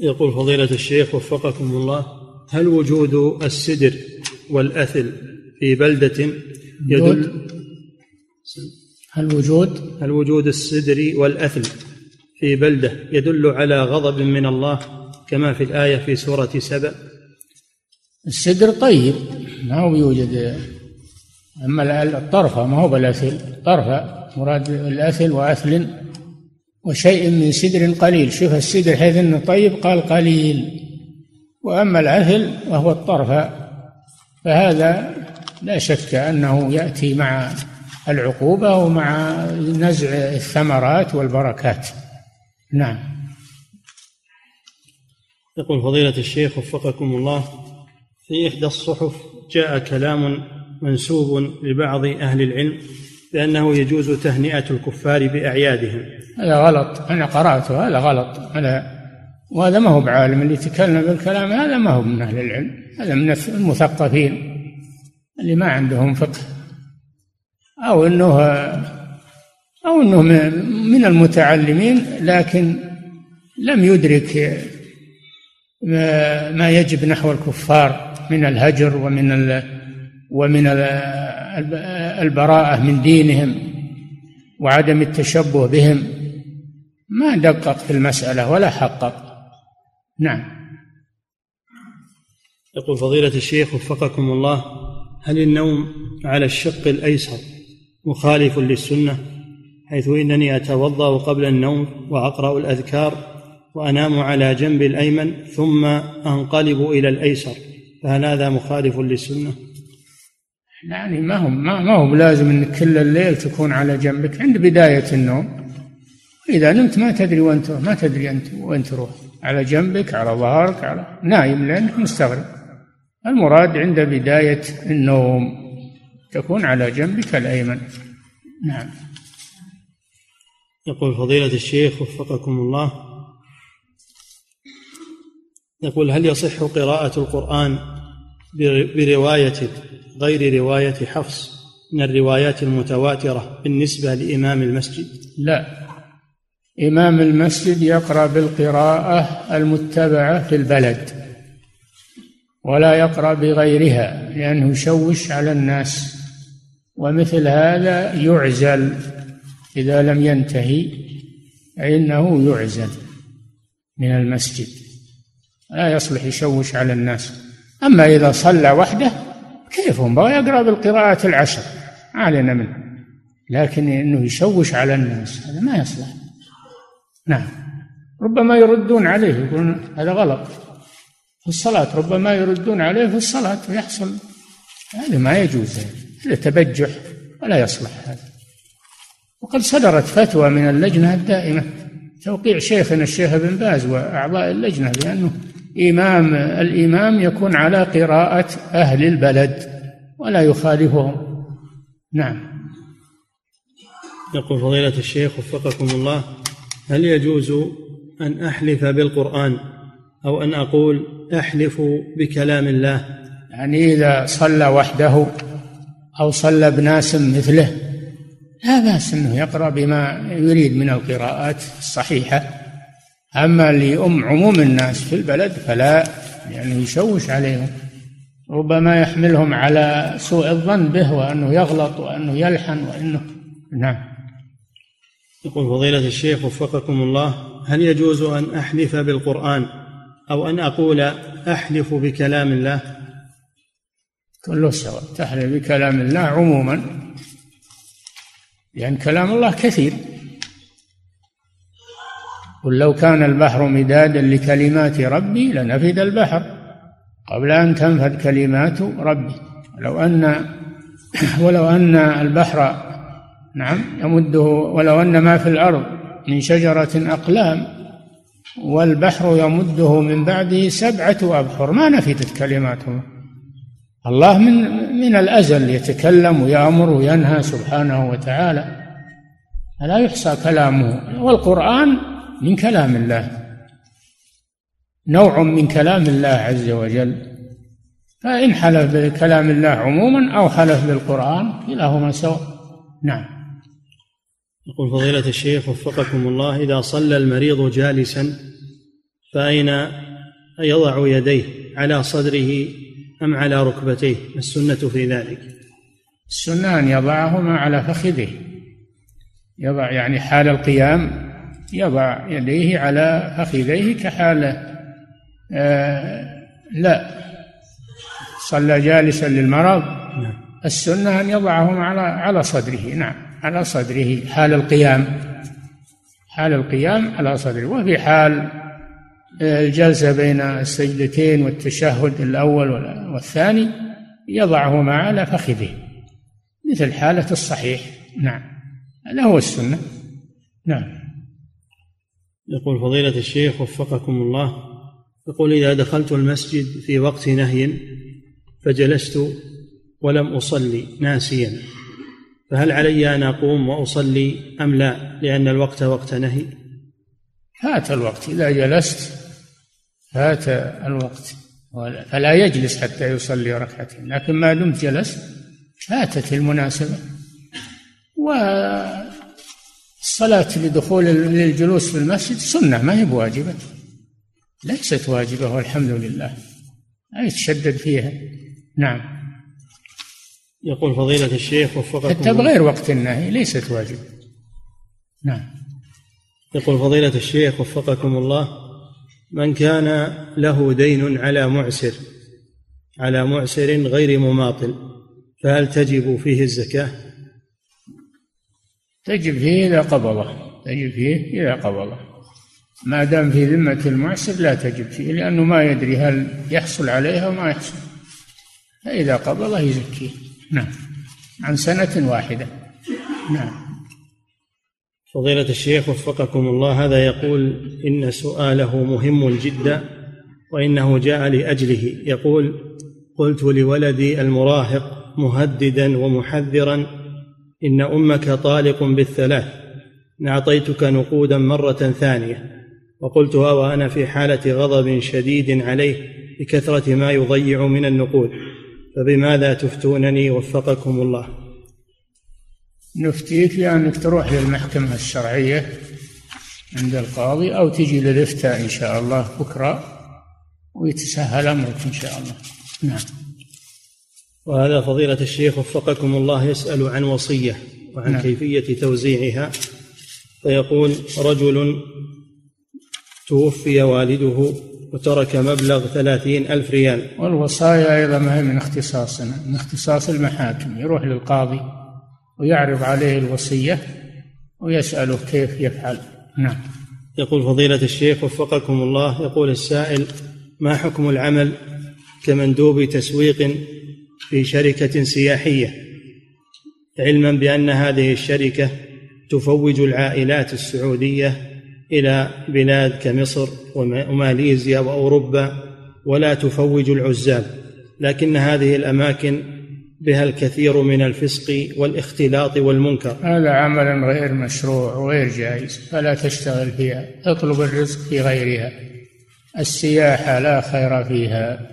يقول فضيلة الشيخ وفقكم الله هل وجود السدر والأثل في بلدة يدل؟ هل وجود؟ هل وجود السدر والأثل في بلدة يدل على غضب من الله كما في الآية في سورة سبأ؟ السدر طيب ما هو يوجد أما الطرفة ما هو بالأثل؟ طرفة مراد الأثل وأثل وشيء من سدر قليل. شوف السدر حيث أنه طيب قال قليل. وأما الأثل وهو الطرفة فهذا لا شك أنه يأتي مع العقوبة ومع نزع الثمرات والبركات. نعم. يقول فضيلة الشيخ وفقكم الله في إحدى الصحف جاء كلام منسوب لبعض أهل العلم بأنه يجوز تهنئة الكفار بأعيادهم. هذا غلط. أنا قرأته هذا غلط. هذا وهذا ما هو بعالم اللي يتكلم بالكلام هذا ما هو من أهل العلم. هذا من المثقفين اللي ما عندهم فقه. أو أنه أو أنه من المتعلمين لكن لم يدرك ما يجب نحو الكفار من الهجر ومن ومن البراءة من دينهم وعدم التشبه بهم. ما دقق في المسألة ولا حقق. نعم. يقول فضيلة الشيخ وفقكم الله هل النوم على الشق الأيسر مخالف للسنة؟ حيث إنني أتوضأ قبل النوم وأقرأ الأذكار وأنام على جنب الأيمن ثم أنقلب إلى الأيسر فهل هذا مخالف للسنة؟ يعني ما هو ما هو بلازم إنك كل الليل تكون على جنبك عند بداية النوم. إذا نمت ما تدري وين تروح ما تدري أنت وين تروح. على جنبك على ظهرك على نايم لأنك مستغرب. المراد عند بداية النوم تكون على جنبك الأيمن. نعم. يقول فضيلة الشيخ وفقكم الله يقول هل يصح قراءة القرآن برواية غير رواية حفص من الروايات المتواترة بالنسبة لإمام المسجد؟ لا. إمام المسجد يقرأ بالقراءة المتبعة في البلد ولا يقرأ بغيرها لأنه يشوش على الناس. ومثل هذا يعزل إذا لم ينتهي فإنه يعزل من المسجد. لا يصلح يشوش على الناس. أما إذا صلى وحده كيف هو؟ يقرأ بالقراءة العشر علينا منه. لكن إنه يشوش على الناس هذا ما يصلح. نعم. ربما يردون عليه يقولون هذا غلط. في الصلاة ربما يردون عليه في الصلاة ويحصل. هذا ما يجوز. هذا تبجح ولا يصلح هذا. وقد صدرت فتوى من اللجنة الدائمة. توقيع شيخنا الشيخ ابن باز وأعضاء اللجنة بأنه إمام الإمام يكون على قراءة أهل البلد ولا يخالفهم. نعم. يقول فضيلة الشيخ وفقكم الله. هل يجوز أن أحلف بالقرآن أو أن أقول أحلف بكلام الله؟ يعني إذا صلى وحده أو صلى بناس مثله لا بأس أنه يقرأ بما يريد من القراءات الصحيحة. أما لأم عموم الناس في البلد فلا يعني يشوش عليهم. ربما يحملهم على سوء الظن به وأنه يغلط وأنه يلحن وأنه نعم. يقول فضيلة الشيخ وفقكم الله هل يجوز أن أحلف بالقرآن أو أن أقول أحلف بكلام الله؟ كله سواء تحلف بكلام الله عموما لأن كلام الله كثير. قل لو كان البحر مدادا لكلمات ربي لنفد البحر قبل أن تنفد كلمات ربي. لو أن ولو أن البحر نعم. يمده ولو أن ما في الأرض من شجرة أقلام والبحر يمده من بعده سبعة أبحر. ما نفدت كلماته الله من من الأزل يتكلم ويأمر وينهى سبحانه وتعالى. فلا يحصى كلامه. والقرآن من كلام الله. نوع من كلام الله عز وجل. فإن حلف بكلام الله عموما أو حلف بالقرآن كلاهما سواء. نعم. يقول فضيلة الشيخ وفقكم الله إذا صلى المريض جالسا فأين يضع يديه؟ على صدره أم على ركبتيه؟ السنة في ذلك. السنة أن يضعهما على فخذه. يضع يعني حال القيام يضع يديه على فخذيه كحال آه لا. صلى جالسا للمرض. نعم. السنة أن يضعهما على على صدره. نعم على صدره. حال القيام حال القيام على صدره. وفي حال الجلسة بين السجدتين والتشهد الأول والثاني يضعهما على فخذه. مثل حالة الصحيح. نعم هذا هو السنة. نعم. يقول فضيلة الشيخ وفقكم الله يقول إذا دخلت المسجد في وقت نهي فجلست ولم أصلي ناسيا. فهل علي أن أقوم وأصلي أم لا؟ لأن الوقت وقت نهي. فات الوقت. إذا جلست فات الوقت. فلا يجلس حتى يصلي ركعتين. لكن ما دمت جلست فاتت المناسبة. والصلاة لدخول للجلوس في المسجد سنة ما هي بواجبة. ليست واجبة والحمد لله. لا يتشدد فيها. نعم. يقول فضيلة الشيخ وفقكم حتى بغير وقت النهي ليست واجبة نعم. يقول فضيلة الشيخ وفقكم الله من كان له دين على معسر على معسر غير مماطل فهل تجب فيه الزكاة؟ تجب فيه إذا قبضه. تجب فيه إذا قبضه. ما دام في ذمة المعسر لا تجب فيه لأنه ما يدري هل يحصل عليها وما يحصل. فإذا قبضه يزكيه. نعم. عن سنة واحدة. نعم. فضيلة الشيخ وفقكم الله هذا يقول إن سؤاله مهم جدا وإنه جاء لأجله. يقول قلت لولدي المراهق مهددا ومحذرا إن أمك طالق بالثلاث أعطيتك نقودا مرة ثانية. وقلتها وأنا في حالة غضب شديد عليه بكثرة ما يضيع من النقود. فبماذا تفتونني وفقكم الله؟ نفتيك بأنك تروح للمحكمة الشرعية عند القاضي أو تجي للإفتاء إن شاء الله بكرة ويتسهل أمرك إن شاء الله. نعم. وهذا فضيلة الشيخ وفقكم الله يسأل عن وصية وعن نعم. كيفية توزيعها. فيقول رجل توفي والده وترك مبلغ ثلاثين ألف ريال. والوصايا أيضا ما هي من اختصاصنا من اختصاص المحاكم. يروح للقاضي ويعرض عليه الوصية ويسأله كيف يفعل. نعم. يقول فضيلة الشيخ وفقكم الله يقول السائل ما حكم العمل كمندوب تسويق في شركة سياحية؟ علما بأن هذه الشركة تفوج العائلات السعودية إلى بلاد كمصر وماليزيا وأوروبا ولا تفوج العزاب لكن هذه الأماكن بها الكثير من الفسق والاختلاط والمنكر. هذا عمل غير مشروع وغير جائز فلا تشتغل فيها اطلب الرزق في غيرها. السياحة لا خير فيها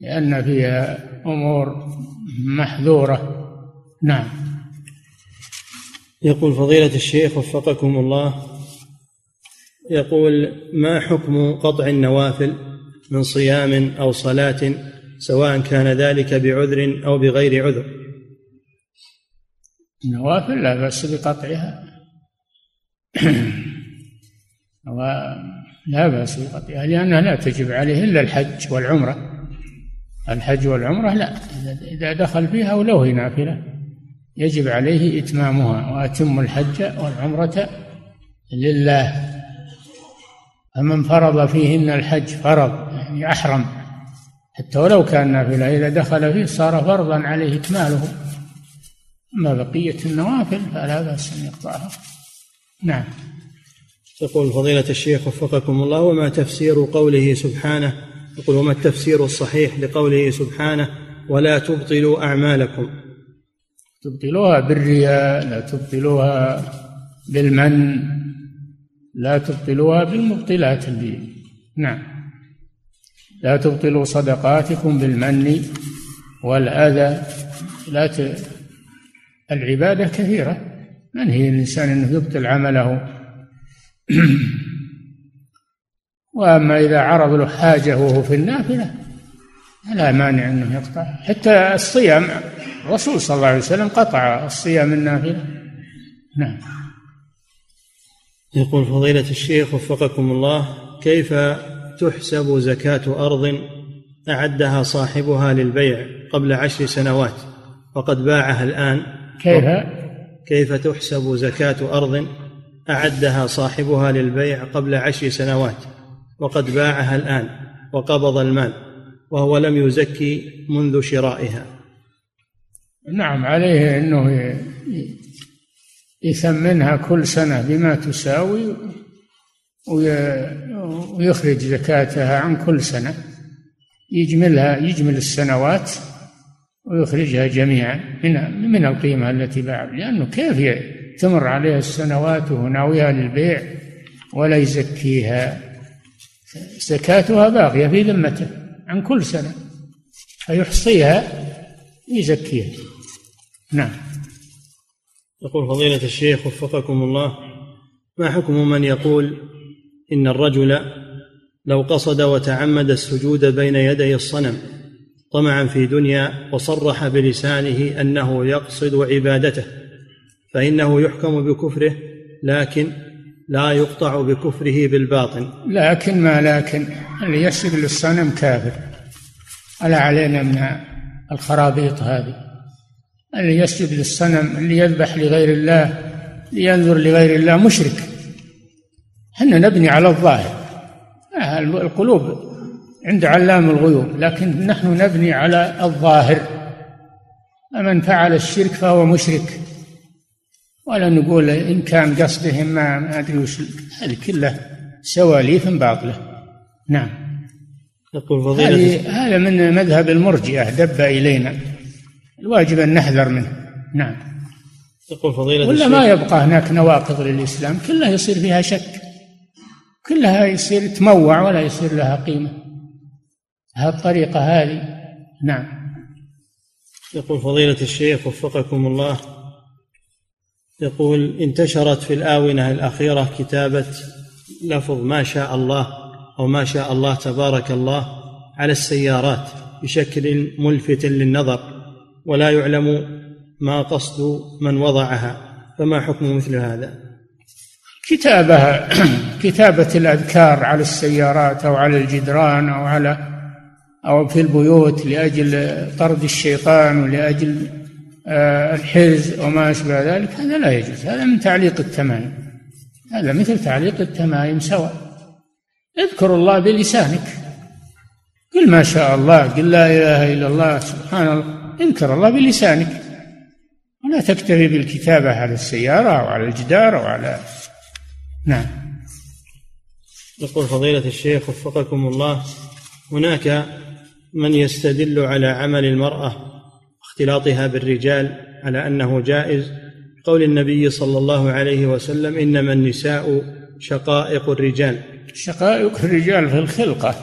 لأن فيها أمور محذورة. نعم. يقول فضيلة الشيخ وفقكم الله يقول ما حكم قطع النوافل من صيام أو صلاة سواء كان ذلك بعذر أو بغير عذر؟ النوافل لا بأس بقطعها. لا بأس بقطعها لأنها لا تجب عليه إلا الحج والعمرة. الحج والعمرة لا إذا دخل فيها ولو هي نافلة يجب عليه إتمامها وأتم الحج والعمرة لله. فمن فرض فيهن الحج فرض يعني أحرم. حتى ولو كان نافلة إذا دخل فيه صار فرضا عليه إكماله. أما بقية النوافل فلا بأس أن يقطعها. نعم. يقول فضيلة الشيخ وفقكم الله وما تفسير قوله سبحانه؟ يقول وما التفسير الصحيح لقوله سبحانه؟ ولا تبطلوا أعمالكم. تبطلوها بالرياء لا تبطلوها بالمن. لا تبطلوها بالمبطلات اللي نعم. لا تبطلوا صدقاتكم بالمن والأذى. لا ت... العبادة كثيرة. منهي الإنسان أنه يبطل عمله. وأما إذا عرض له حاجة وهو في النافلة لا مانع أنه يقطع. حتى الصيام الرسول صلى الله عليه وسلم قطع الصيام النافلة. نعم. يقول فضيلة الشيخ وفقكم الله كيف تحسب زكاة أرض أعدها صاحبها للبيع قبل عشر سنوات؟ وقد باعها الآن. كيف؟ كيف تحسب زكاة أرض أعدها صاحبها للبيع قبل عشر سنوات؟ وقد باعها الآن وقبض المال وهو لم يزكي منذ شرائها. نعم عليه أنه يثمنها كل سنة بما تساوي ويخرج زكاتها عن كل سنة. يجملها يجمل السنوات ويخرجها جميعا من من القيمة التي باع لأنه كيف تمر عليها السنوات وهو ناويها للبيع ولا يزكيها. زكاتها باقية في ذمته عن كل سنة. فيحصيها يزكيها نعم. يقول فضيلة الشيخ وفقكم الله ما حكم من يقول إن الرجل لو قصد وتعمد السجود بين يدي الصنم طمعا في دنيا وصرح بلسانه أنه يقصد عبادته فإنه يحكم بكفره لكن لا يقطع بكفره بالباطن؟ لكن ما لكن اللي يسجد للصنم كافر. ألا علينا من الخرابيط هذه؟ اللي يسجد للصنم اللي يذبح لغير الله لينظر لغير الله مشرك. إحنا نبني على الظاهر. القلوب عند علام الغيوب لكن نحن نبني على الظاهر. فمن فعل الشرك فهو مشرك. ولا نقول إن كان قصدهم ما أدري وش هذه كلها سواليف باطلة. نعم. يقول فضيلة هذا من مذهب المرجئة دب إلينا. الواجب أن نحذر منه. نعم. يقول فضيلة ولا ما يبقى هناك نواقض للإسلام؟ كلها يصير فيها شك. كلها يصير تموع ولا يصير لها قيمة. هالطريقة هذه. نعم. يقول فضيلة الشيخ وفقكم الله. يقول انتشرت في الآونة الأخيرة كتابة لفظ ما شاء الله أو ما شاء الله تبارك الله على السيارات بشكل ملفت للنظر. ولا يعلم ما قصد من وضعها فما حكم مثل هذا؟ كتابة كتابة الأذكار على السيارات أو على الجدران أو على أو في البيوت لأجل طرد الشيطان ولأجل آه، الحرز وما أشبه ذلك هذا لا يجوز هذا من تعليق التمائم هذا مثل تعليق التمائم سواء. اذكر الله بلسانك قل ما شاء الله قل لا إله إلا الله سبحان الله. اذكر الله بلسانك. ولا تكتفي بالكتابة على السيارة أو على الجدار أو على نعم. يقول فضيلة الشيخ وفقكم الله هناك من يستدل على عمل المرأة اختلاطها بالرجال على أنه جائز؟ قول النبي صلى الله عليه وسلم إنما النساء شقائق الرجال. شقائق الرجال في الخلقة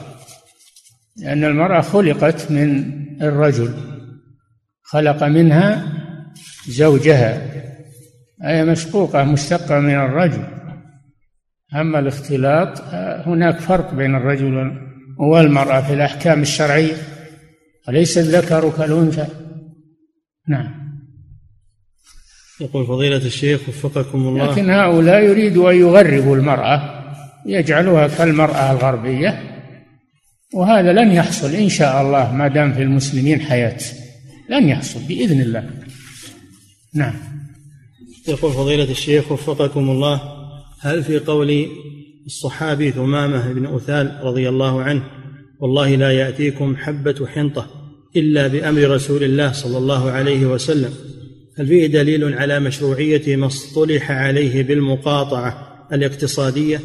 لأن المرأة خلقت من الرجل. خلق منها زوجها. أي مشقوقة مشتقة من الرجل. أما الاختلاط هناك فرق بين الرجل والمرأة في الأحكام الشرعية. وليس الذكر كالأنثى؟ نعم. يقول فضيلة الشيخ وفقكم الله. لكن هؤلاء يريدوا أن يغربوا المرأة يجعلوها كالمرأة الغربية وهذا لن يحصل إن شاء الله ما دام في المسلمين حياة. لن يحصل بإذن الله. نعم. يقول فضيلة الشيخ وفقكم الله هل في قول الصحابي ثمامة بن أثال رضي الله عنه والله لا يأتيكم حبة حنطة إلا بأمر رسول الله صلى الله عليه وسلم هل فيه دليل على مشروعية ما اصطلح عليه بالمقاطعة الاقتصادية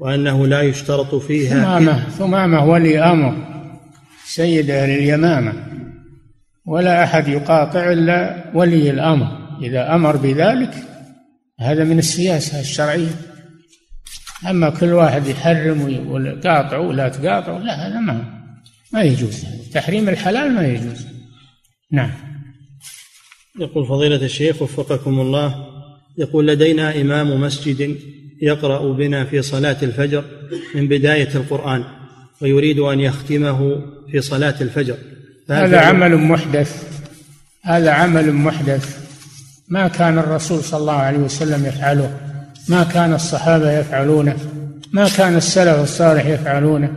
وأنه لا يشترط فيها ثمامة ثمامة ولي أمر سيد أهل اليمامة. ولا أحد يقاطع إلا ولي الأمر. إذا أمر بذلك هذا من السياسة الشرعية. أما كل واحد يحرم ويقول قاطعوا ولا تقاطعوا لا هذا ما ما يجوز. تحريم الحلال ما يجوز. نعم. يقول فضيلة الشيخ وفقكم الله يقول لدينا إمام مسجد يقرأ بنا في صلاة الفجر من بداية القرآن ويريد أن يختمه في صلاة الفجر. هذا عمل محدث. هذا عمل محدث. ما كان الرسول صلى الله عليه وسلم يفعله. ما كان الصحابة يفعلونه. ما كان السلف الصالح يفعلونه.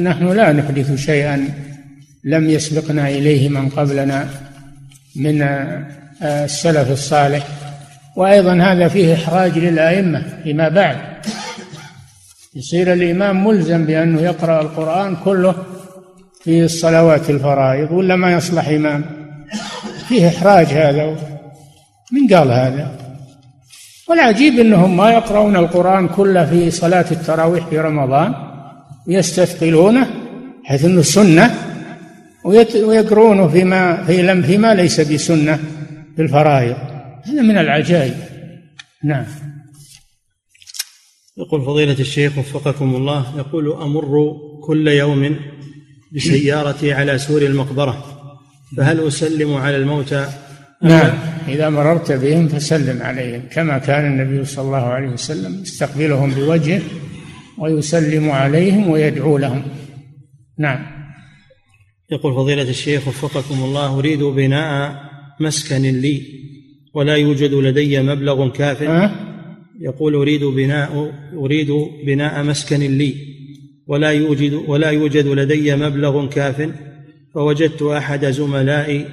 نحن لا نحدث شيئا لم يسبقنا إليه من قبلنا من السلف الصالح. وأيضا هذا فيه إحراج للأئمة فيما بعد. يصير الإمام ملزم بأنه يقرأ القرآن كله في الصلوات الفرائض ولا ما يصلح إمام؟ فيه إحراج هذا من قال هذا؟ والعجيب أنهم ما يقرؤون القرآن كله في صلاة التراويح في رمضان ويستثقلونه حيث أنه سنة ويقرونه فيما في لم فيما ليس بسنة في الفرائض. هذا من العجائب. نعم. يقول فضيلة الشيخ وفقكم الله يقول أمر كل يوم بسيارتي على سور المقبرة فهل أسلم على الموتى نعم. إذا مررت بهم فسلم عليهم كما كان النبي صلى الله عليه وسلم يستقبلهم بوجهه ويسلم عليهم ويدعو لهم. نعم. يقول فضيلة الشيخ وفقكم الله أريد بناء مسكن لي ولا يوجد لدي مبلغ كاف. أه؟ يقول أريد بناء أريد بناء مسكن لي. ولا يوجد ولا يوجد لدي مبلغ كاف فوجدت أحد زملائي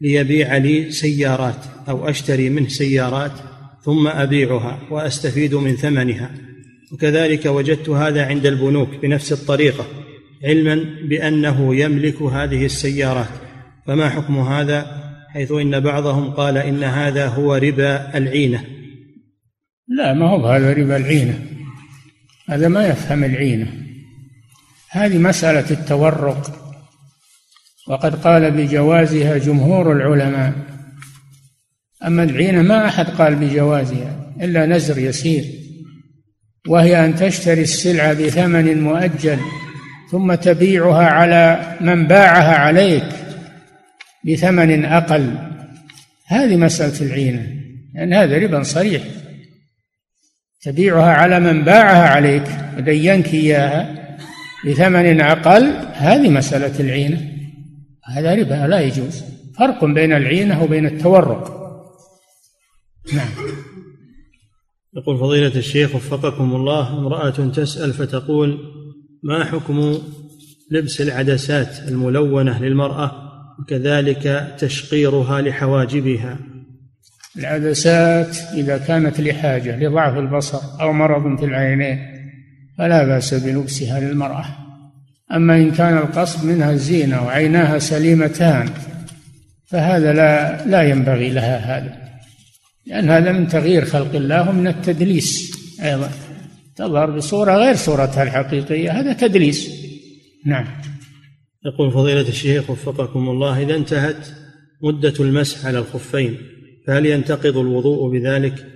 ليبيع لي سيارات أو أشتري منه سيارات ثم أبيعها وأستفيد من ثمنها. وكذلك وجدت هذا عند البنوك بنفس الطريقة علما بأنه يملك هذه السيارات. فما حكم هذا؟ حيث إن بعضهم قال إن هذا هو ربا العينة. لا ما هو هذا ربا العينة؟ هذا ما يفهم العينة. هذه مسألة التورق. وقد قال بجوازها جمهور العلماء. أما العينة ما أحد قال بجوازها إلا نزر يسير. وهي أن تشتري السلعة بثمن مؤجل ثم تبيعها على من باعها عليك بثمن أقل. هذه مسألة العينة. لأن يعني هذا ربا صريح. تبيعها على من باعها عليك ودينك إياها بثمن أقل. هذه مسألة العينة هذا ربا لا يجوز. فرق بين العينة وبين التورق. نعم. يقول فضيلة الشيخ وفقكم الله امرأة تسأل فتقول ما حكم لبس العدسات الملونة للمرأة؟ وكذلك تشقيرها لحواجبها. العدسات إذا كانت لحاجة لضعف البصر أو مرض في العينين فلا بأس بلبسها للمرأة. أما إن كان القصد منها الزينة وعيناها سليمتان فهذا لا لا ينبغي لها هذا لأن هذا من تغيير خلق الله ومن التدليس أيضا. تظهر بصورة غير صورتها الحقيقية هذا تدليس. نعم. يقول فضيلة الشيخ وفقكم الله إذا انتهت مدة المسح على الخفين فهل ينتقض الوضوء بذلك؟